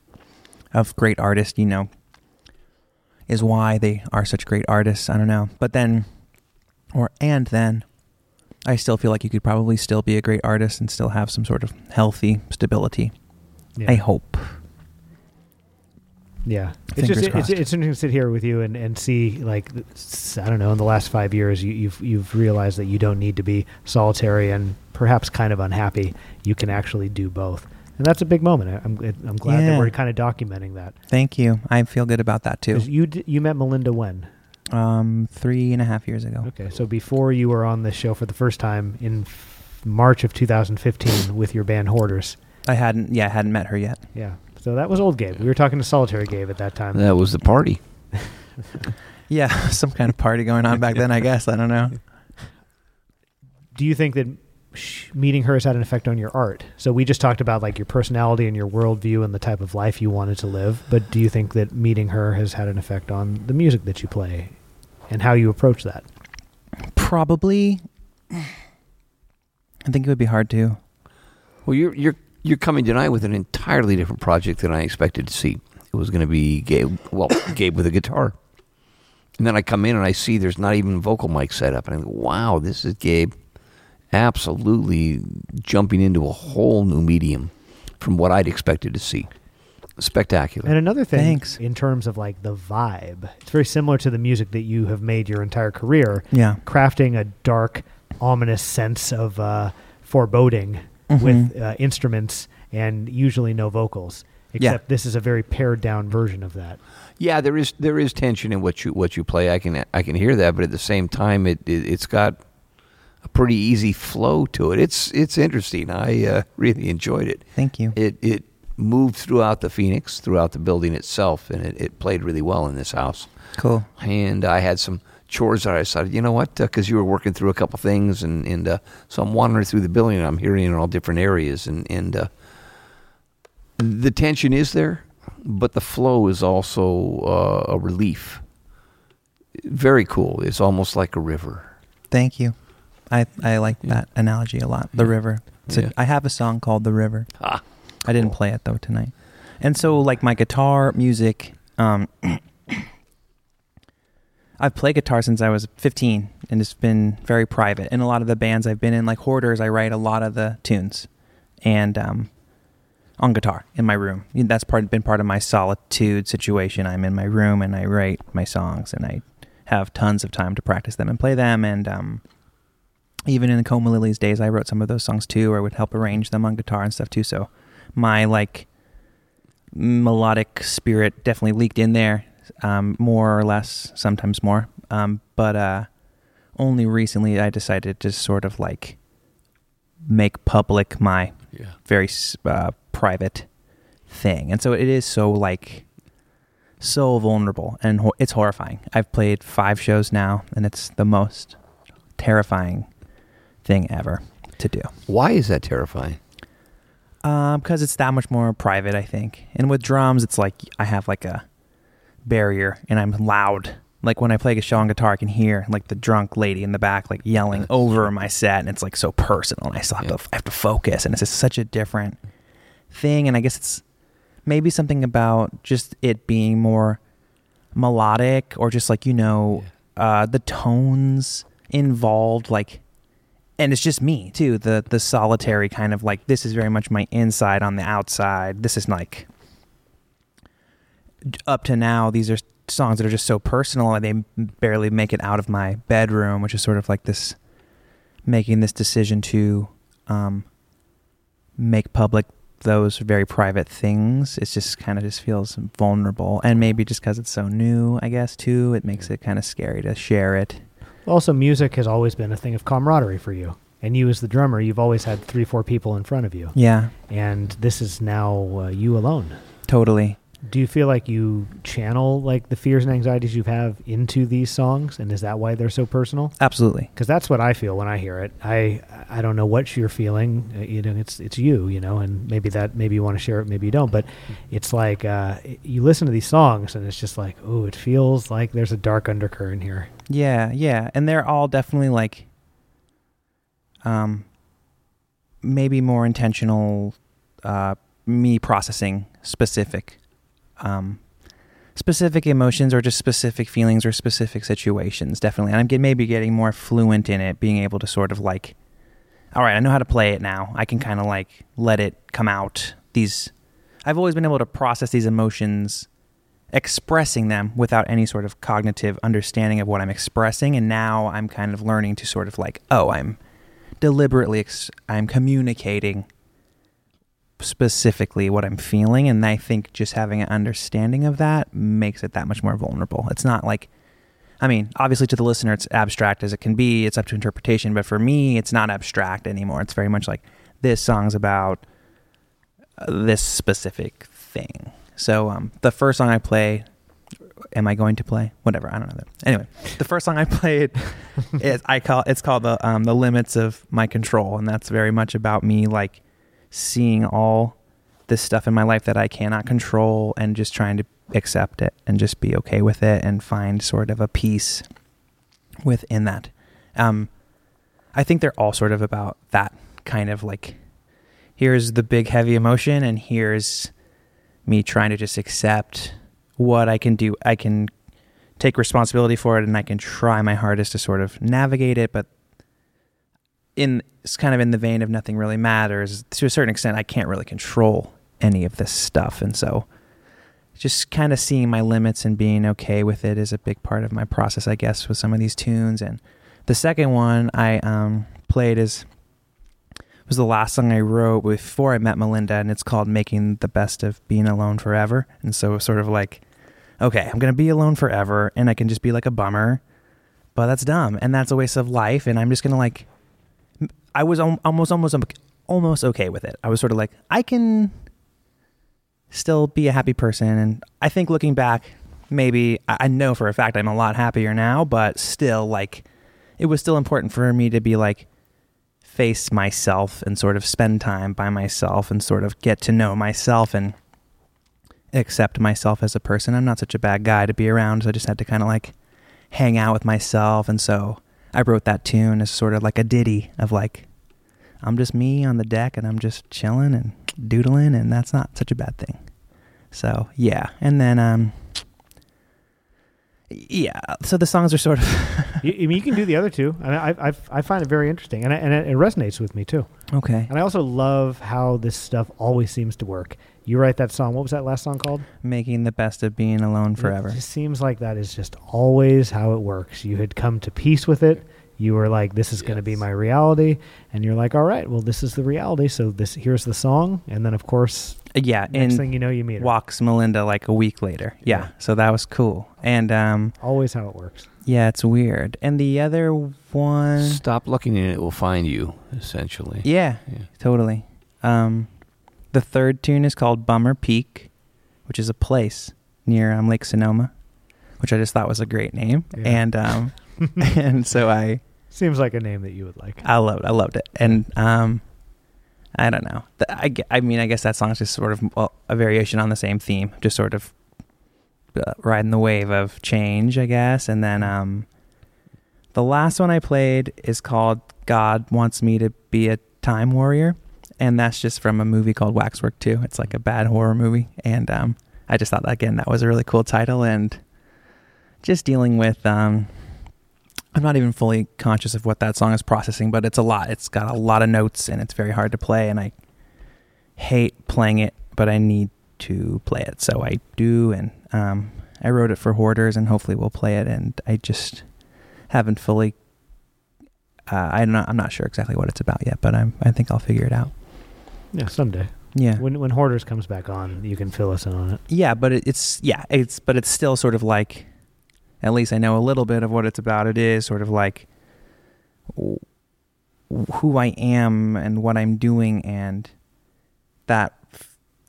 of great artists. You know, is why they are such great artists. I don't know, but then, or and then. I still feel like you could probably still be a great artist and still have some sort of healthy stability. Yeah. I hope. Yeah, it's just it's, crossed. it's interesting to sit here with you and, and see like I don't know in the last five years you, you've you've realized that you don't need to be solitary and perhaps kind of unhappy. You can actually do both, and that's a big moment. I- I'm I'm glad that we're kind of documenting that. Thank you. I feel good about that too. You you met Melinda when? Um, three and a half years ago. Okay, so before you were on this show for the first time in f- March of 2015 with your band Hoarders. I hadn't, yeah, I hadn't met her yet. Yeah. So that was old Gabe. We were talking to Solitary Gabe at that time. That was the party. Yeah, some kind of party going on back then, I guess. I don't know. Do you think that meeting her has had an effect on your art? So we just talked about like your personality and your worldview and the type of life you wanted to live. But do you think that meeting her has had an effect on the music that you play and how you approach that? Probably. I think it would be hard to. Well, you're you're you're coming tonight with an entirely different project than I expected to see. It was going to be Gabe, well, Gabe with a guitar, and then I come in and I see there's not even vocal mic set up, and I go, "Wow, this is Gabe, absolutely jumping into a whole new medium from what I'd expected to see. Spectacular." And another thing, Thanks. in terms of like the vibe, it's very similar to the music that you have made your entire career, Yeah. crafting a dark, ominous sense of uh, foreboding Mhm. with uh, instruments and usually no vocals. Yeah. Except this is a very pared down version of that. Yeah, there is there is tension in what you what you play. I can I can hear that, but at the same time, it, it it's got a pretty easy flow to it. It's it's interesting. I uh, really enjoyed it. Thank you. It it moved throughout the Phoenix, throughout the building itself, and it, it played really well in this house. Cool. And I had some chores that I decided, you know what, because you were working through a couple things, and and uh, so I'm wandering through the building, and I'm hearing in all different areas, and and uh, the tension is there, but the flow is also uh, a relief. Very cool. It's almost like a river. Thank you. I, I like Yeah. that analogy a lot. The Yeah. river. A- Yeah. I have a song called The River. Ah, I didn't play it though tonight. And so like my guitar music, um I've played guitar since I was 15 and it's been very private. In a lot of the bands I've been in like Hoarders, I write a lot of the tunes and um on guitar in my room. That's part been part of my solitude situation. I'm in my room and I write my songs and I have tons of time to practice them and play them and um even in the Coma Lilies days I wrote some of those songs too or would help arrange them on guitar and stuff too. So my like melodic spirit definitely leaked in there um, more or less sometimes more um, but uh, only recently i decided to sort of like make public my yeah. very uh, private thing and so it is so like so vulnerable and ho- it's horrifying i've played five shows now and it's the most terrifying thing ever to do Why is that terrifying? Um, because it's that much more private, I think. And with drums, it's like I have like a barrier, and I'm loud. Like when I play a show on guitar, I can hear like the drunk lady in the back like yelling That's over true. my set, and it's like so personal. And I still have Yeah. to I have to focus, and it's just such a different thing. And I guess it's maybe something about just it being more melodic, or just like you know uh, the tones involved, like and it's just me too the the solitary kind of like this is very much my inside on the outside. This is like up to now these are songs that are just so personal and they barely make it out of my bedroom which is sort of like this making this decision to um make public those very private things. It's just kind of just feels vulnerable and maybe just because it's so new i guess too it makes it kind of scary to share it Also, music has always been a thing of camaraderie for you. And you, as the drummer, you've always had three, four people in front of you. yeah And this is now uh, you alone. totally Do you feel like you channel like the fears and anxieties you have into these songs, and is that why they're so personal? absolutely Because that's what I feel when I hear it. I I don't know what you're feeling. Uh, you know, it's it's you. You know, and maybe that maybe you want to share it, maybe you don't. But it's like uh, you listen to these songs, and it's just like, oh, it feels like there's a dark undercurrent here. Yeah, yeah, and they're all definitely like, um, maybe more intentional, uh, me processing specific, um, specific emotions or just specific feelings or specific situations. Definitely, and I'm get, maybe getting more fluent in it, being able to sort of like, all right, I know how to play it now. I can kind of like let it come out. These, I've always been able to process these emotions expressing them without any sort of cognitive understanding of what I'm expressing. And now I'm kind of learning to sort of like, oh, I'm deliberately, ex- I'm communicating specifically what I'm feeling. And I think just having an understanding of that makes it that much more vulnerable. It's not like I mean, obviously to the listener, it's abstract as it can be. It's up to interpretation. But for me, it's not abstract anymore. It's very much like this song's about uh, this specific thing. So um, the first song I play, am I going to play? Whatever, I don't know that. Anyway, the first song I played, is I call it's called the um, the limits of my control, and that's very much about me like seeing all this stuff in my life that I cannot control and just trying to accept it and just be okay with it and find sort of a peace within that. Um, I think they're all sort of about that kind of like here's the big heavy emotion and here's me trying to just accept what I can do. I can take responsibility for it and I can try my hardest to sort of navigate it, but in it's kind of in the vein of nothing really matters. To a certain extent, I can't really control any of this stuff. And so just kind of seeing my limits and being okay with it is a big part of my process, I guess, with some of these tunes. And the second one I um, played is was the last song I wrote before I met Melinda, and it's called "Making the Best of Being Alone Forever." And so, it's sort of like, okay, I'm gonna be alone forever, and I can just be like a bummer, but that's dumb, and that's a waste of life, and I'm just gonna like, I was almost, almost, um, almost okay with it. I was sort of like, I can still be a happy person, and I think looking back, maybe I I know for a fact I'm a lot happier now, but still, like, it was still important for me to be like face myself and sort of spend time by myself and sort of get to know myself and accept myself as a person. I'm not such a bad guy to be around, so I just had to kind of like hang out with myself. And so I wrote that tune as sort of like a ditty of like, I'm just me on the deck and I'm just chilling and doodling, and that's not such a bad thing. So yeah, and then um, yeah. So the songs are sort of you, I mean, you can do the other two, and I, I, I find it very interesting, and, I, and it, it resonates with me too. okay. And I also love how this stuff always seems to work. You write that song. What was that last song called? Making the best of being alone forever. It just seems like that is just always how it works. You had come to peace with it. You were like, "This is going to be my reality," and you're like, "All right, well, this is the reality." So this here's the song, and then of course, Yeah, next and thing you know, you meet her. walks Melinda like a week later. Yeah, Yeah. so that was cool. And um, Always how it works. yeah, it's weird. And the other one, Stop looking and it will find you, essentially. yeah, Yeah. totally. Um, the third tune is called Bummer Peak, which is a place near um, Lake Sonoma, which I just thought was a great name. Yeah. And um, and so I Seems like a name that you would like. I loved I loved it. And um, I don't know. I, I mean, I guess that song's just sort of a variation on the same theme, just sort of uh, riding the wave of change, I guess. And then um, the last one I played is called "God Wants Me to Be a Time Warrior," and that's just from a movie called Waxwork 2. It's like a bad horror movie, and um, I just thought again that was a really cool title and just dealing with um, I'm not even fully conscious of what that song is processing, but it's a lot. It's got a lot of notes and it's very hard to play and I hate playing it, but I need to play it. So I do and um, I wrote it for hoarders and hopefully we'll play it and I just haven't fully uh, I'm not I'm not sure exactly what it's about yet, but I'm I think I'll figure it out. Yeah, someday. Yeah. When when Hoarders comes back on, you can fill us in on it. Yeah, but it, it's yeah, it's but it's still sort of like at least I know a little bit of what it's about. It is sort of like who I am and what I'm doing and that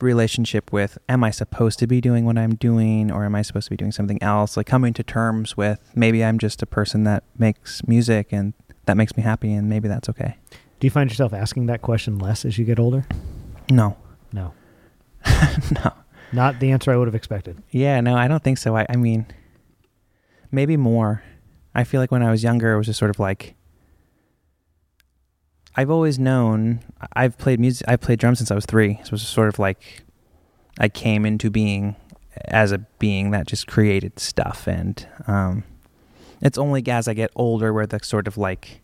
relationship with am I supposed to be doing what I'm doing or am I supposed to be doing something else? Like coming to terms with maybe I'm just a person that makes music and that makes me happy and maybe that's okay. Do you find yourself asking that question less as you get older? No. No, no. not the answer I would have expected. Yeah, no, I don't think so. I, I mean, maybe more. I feel like when I was younger, it was just sort of like I've always known. I've played music. I played drums since I was three. So it was sort of like I came into being as a being that just created stuff, and um, it's only as I get older where the sort of like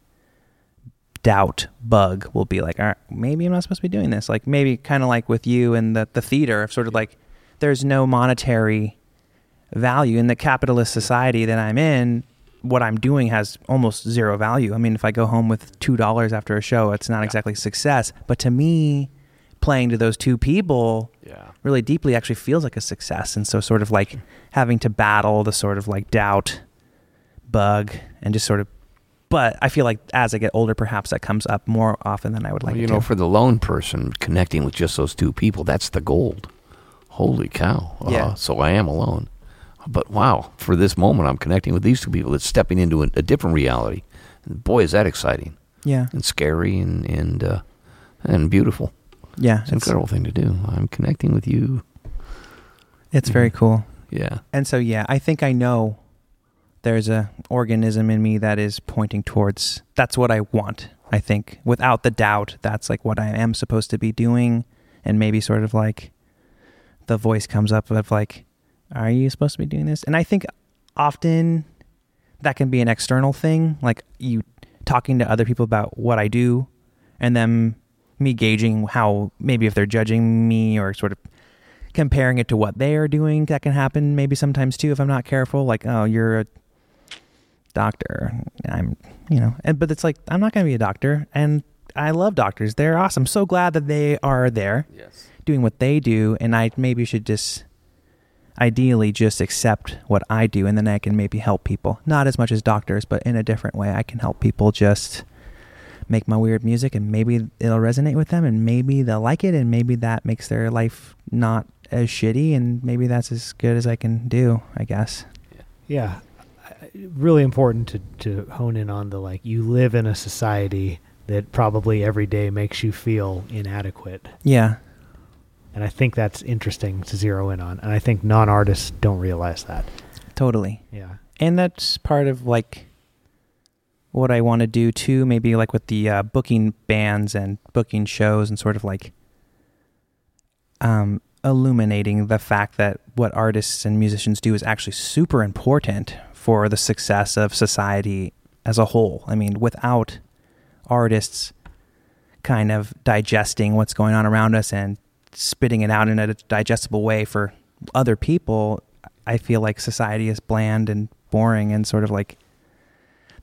doubt bug will be like, all right, maybe I'm not supposed to be doing this. Like maybe kind of like with you and the the theater, of sort of like there's no monetary value in the capitalist society that I'm in. What I'm doing has almost zero value. I mean, if I go home with two dollars after a show, it's not exactly success. But to me, playing to those two people Yeah. really deeply actually feels like a success. And so, sort of like having to battle the sort of like doubt bug and just sort of. But I feel like as I get older, perhaps that comes up more often than I would like. Well, you know, to. for the lone person, connecting with just those two people, that's the gold. Holy cow. Uh, Yeah. So I am alone. But wow, for this moment, I'm connecting with these two people. It's stepping into a, a different reality. And boy, is that exciting yeah, and scary and, and, uh, and beautiful. yeah, It's an incredible thing to do. I'm connecting with you. It's very cool. Yeah. And so yeah, I think I know there's a organism in me that is pointing towards that's what I want. I think without the doubt that's like what I am supposed to be doing and maybe sort of like the voice comes up of like are you supposed to be doing this? And I think often that can be an external thing like you talking to other people about what I do and them me gauging how maybe if they're judging me or sort of comparing it to what they are doing that can happen maybe sometimes too if i'm not careful like oh you're a doctor. I'm you know and but it's like i'm not going to be a doctor. And i love doctors. They're awesome. So glad that they are there Yes. doing what they do. And i maybe should just ideally just accept what i do and then i can maybe help people not as much as doctors but in a different way i can help people just make my weird music and maybe it'll resonate with them and maybe they'll like it and maybe that makes their life not as shitty and maybe that's as good as I can do, I guess. Yeah, really important to to hone in on the like you live in a society that probably every day makes you feel inadequate, Yeah. And I think that's interesting to zero in on. And I think non-artists don't realize that. Totally. Yeah, And that's part of like what I want to do too, maybe like with the uh, booking bands and booking shows and sort of like um, illuminating the fact that what artists and musicians do is actually super important for the success of society as a whole. I mean, without artists kind of digesting what's going on around us and spitting it out in a digestible way for other people, I feel like society is bland and boring and sort of like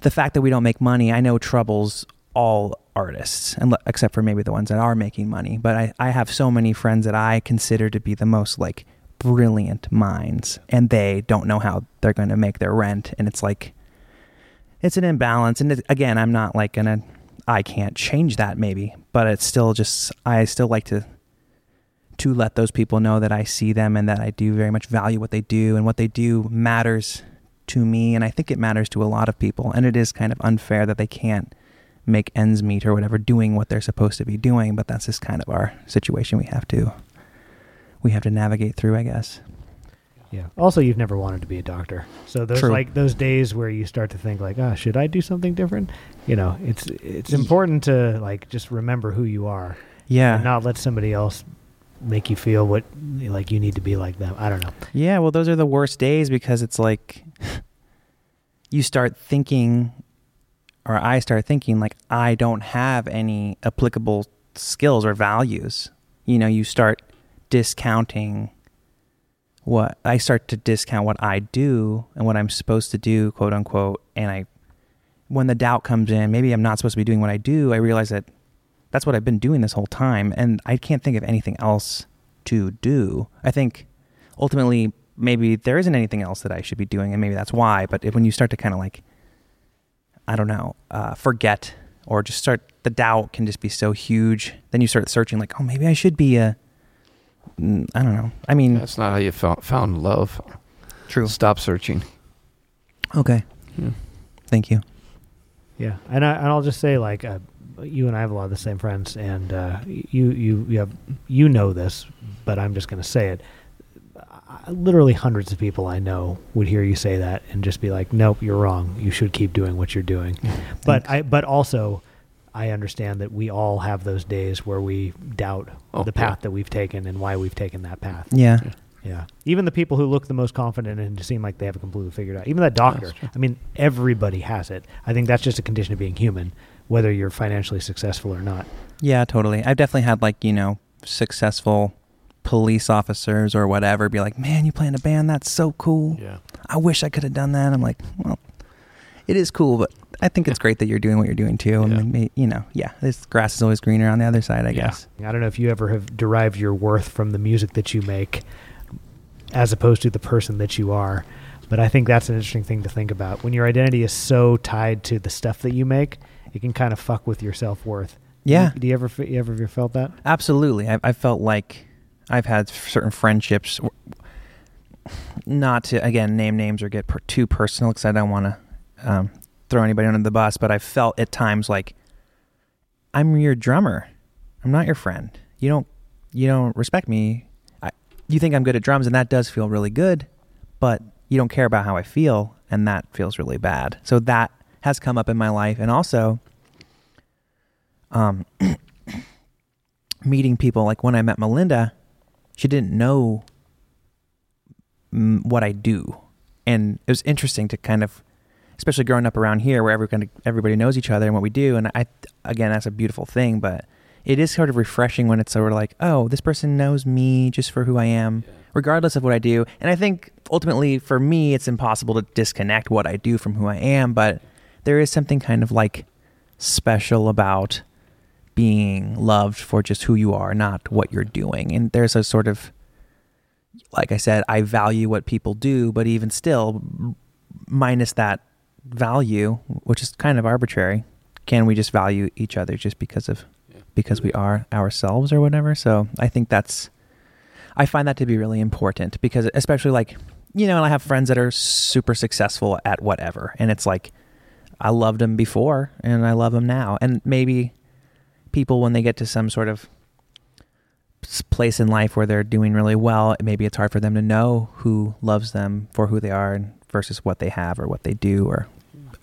the fact that we don't make money, I know troubles all artists, and except for maybe the ones that are making money. But I, I have so many friends that I consider to be the most like brilliant minds, and they don't know how they're going to make their rent, and it's like it's an imbalance. And again, I'm not like gonna, I can't change that maybe, but it's still just I still like to to let those people know that I see them and that I do very much value what they do and what they do matters to me and I think it matters to a lot of people and it is kind of unfair that they can't make ends meet or whatever doing what they're supposed to be doing but that's just kind of our situation we have to we have to navigate through I guess. yeah. Also, you've never wanted to be a doctor, so those True. like those days where you start to think like, oh, should I do something different? You know, it's it's important to like just remember who you are Yeah. and not let somebody else make you feel what like you need to be like them. I don't know. Yeah, well, those are the worst days because it's like you start thinking, or I start thinking, like, I don't have any applicable skills or values. You know, you start discounting what I start to discount what I do and what I'm supposed to do, quote unquote. And I, when the doubt comes in, maybe I'm not supposed to be doing what I do, I realize that that's what I've been doing this whole time. And I can't think of anything else to do. I think ultimately maybe there isn't anything else that I should be doing, and maybe that's why. But if, when you start to kind of like, I don't know, uh, forget or just start, the doubt can just be so huge. Then you start searching, like, oh, maybe I should be a, mm, I don't know. I mean, That's not how you found, found love. true. Stop searching. Okay. Yeah. Thank you. Yeah, and I and I'll just say like uh, you and I have a lot of the same friends, and uh, you you you have you know this, but I'm just going to say it. I, literally hundreds of people I know would hear you say that and just be like, "Nope, you're wrong. You should keep doing what you're doing." but I but also I understand that we all have those days where we doubt Oh, the yeah. path that we've taken and why we've taken that path. Yeah. Yeah. Even the people who look the most confident and seem like they have it completely figured out. Even that doctor. I mean, everybody has it. I think that's just a condition of being human, whether you're financially successful or not. Yeah, totally. I've definitely had like, you know, successful police officers or whatever be like, man, you play in a band? That's so cool. Yeah. I wish I could have done that. I'm like, well, it is cool, but I think it's great that you're doing what you're doing too. Yeah. And you know, yeah, this grass is always greener on the other side, I Yeah. guess. I don't know if you ever have derived your worth from the music that you make as opposed to the person that you are. But I think that's an interesting thing to think about. When your identity is so tied to the stuff that you make, it can kind of fuck with your self worth. Yeah. Do you ever fe- you ever felt that? Absolutely. I, I felt like I've had certain friendships, not to, again, name names or get per, too personal because I don't want to um, throw anybody under the bus, but I felt at times like I'm your drummer. I'm not your friend. You don't, you don't respect me. I, you think I'm good at drums and that does feel really good, but you don't care about how I feel and that feels really bad. So that has come up in my life. And also, um, meeting people like when I met Melinda, she didn't know what I do, and it was interesting to kind of, especially growing up around here where everybody everybody knows each other and what we do. And I again, that's a beautiful thing, but it is sort of refreshing when it's sort of like, oh, this person knows me just for who I am, regardless of what I do. And I think ultimately for me, it's impossible to disconnect what I do from who I am, but there is something kind of like special about being loved for just who you are, not what you're doing. And there's a sort of, like I said, I value what people do, but even still, minus that value, which is kind of arbitrary, can we just value each other just because of because we are ourselves or whatever? So I think that's, I find that to be really important because especially like, you know, and I have friends that are super successful at whatever, and it's like, I loved them before and I love them now, and maybe people when they get to some sort of place in life where they're doing really well, maybe it's hard for them to know who loves them for who they are and versus what they have or what they do or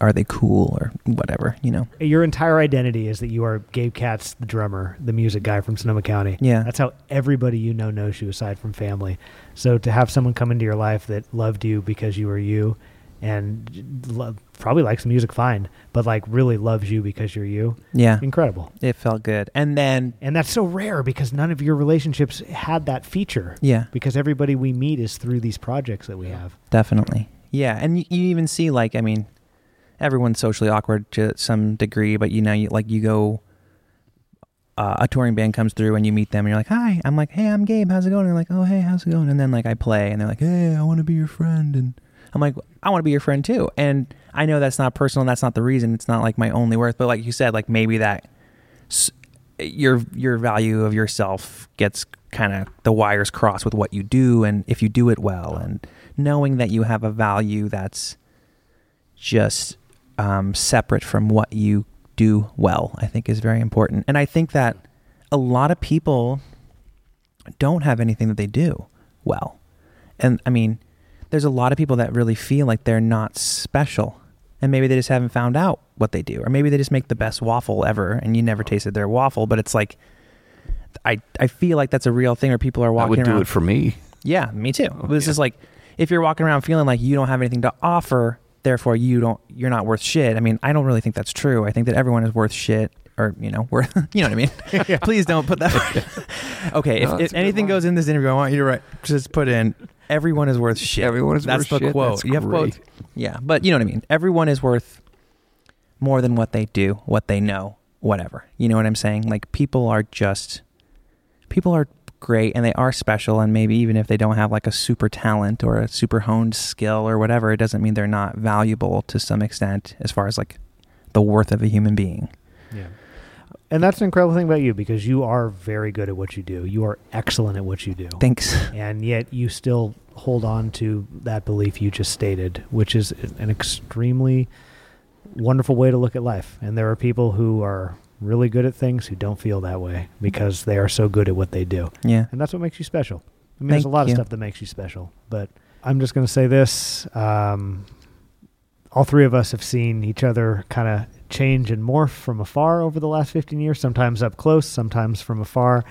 are they cool or whatever, you know. Your entire identity is that you are Gabe Katz, the drummer, the music guy from Sonoma County. Yeah. That's how everybody you know knows you aside from family. So to have someone come into your life that loved you because you were you and probably likes music fine, but like really loves you because you're you, Yeah. incredible. It felt good. And then And that's so rare because none of your relationships had that feature. yeah, Because everybody we meet is through these projects that we have. definitely. Yeah, and you, you even see like I mean, everyone's socially awkward to some degree, but you know, you like you go. Uh, a touring band comes through and you meet them and you're like, "Hi," I'm like, "Hey, I'm Gabe. How's it going?" And they're like, "Oh, hey, how's it going?" And then like I play and they're like, "Hey, I want to be your friend," and I'm like, "I want to be your friend too." And I know that's not personal. And That's not the reason. It's not like my only worth. But like you said, like maybe that your your value of yourself gets kind of the wires crossed with what you do and if you do it well and knowing that you have a value that's just um, separate from what you do well i think is very important and i think that a lot of people don't have anything that they do well and i mean there's a lot of people that really feel like they're not special. And maybe they just haven't found out what they do. Or maybe they just make the best waffle ever and you never tasted their waffle but it's like i i feel like that's a real thing where people are That walking would do around it for me. yeah me too. Oh, but it's yeah. just like if you're walking around feeling like you don't have anything to offer therefore you don't you're not worth shit. I mean i don't really think that's true. I think that everyone is worth shit or you know worth you know what i mean? Please don't put that okay No, if, if anything goes in this interview i want you to write just put in everyone is worth shit Everyone is that's worth the shit. quote That's you have great. quotes yeah but you know what i mean everyone is worth more than what they do what they know whatever you know what i'm saying like people are just people are great and they are special and maybe even if they don't have like a super talent or a super honed skill or whatever it doesn't mean they're not valuable to some extent as far as like the worth of a human being. And that's an incredible thing about you because you are very good at what you do. You are excellent at what you do. thanks and yet you still hold on to that belief you just stated, which is an extremely wonderful way to look at life. And there are people who are really good at things who don't feel that way because they are so good at what they do. yeah And that's what makes you special. I mean, there's a lot you. of stuff that makes you special, but I'm just going to say this. Um, all three of us have seen each other kind of change and morph from afar over the last 15 years, sometimes up close, sometimes from afar.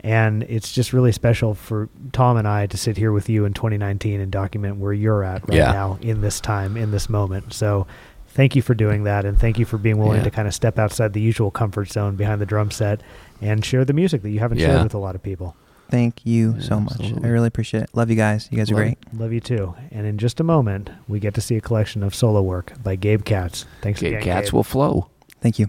And it's just really special for Tom and I to sit here with you in 2019 and document where you're at right Yeah. now in this time, in this moment. So thank you for doing that. And thank you for being willing Yeah. to kind of step outside the usual comfort zone behind the drum set and share the music that you haven't shared with a lot of people. Thank you Yeah, so much absolutely. i really appreciate it love you guys you guys are great Love you too. And in just a moment, we get to see a collection of solo work by Gabe Katz. Thanks Gabe again, cats Gabe. will flow. thank you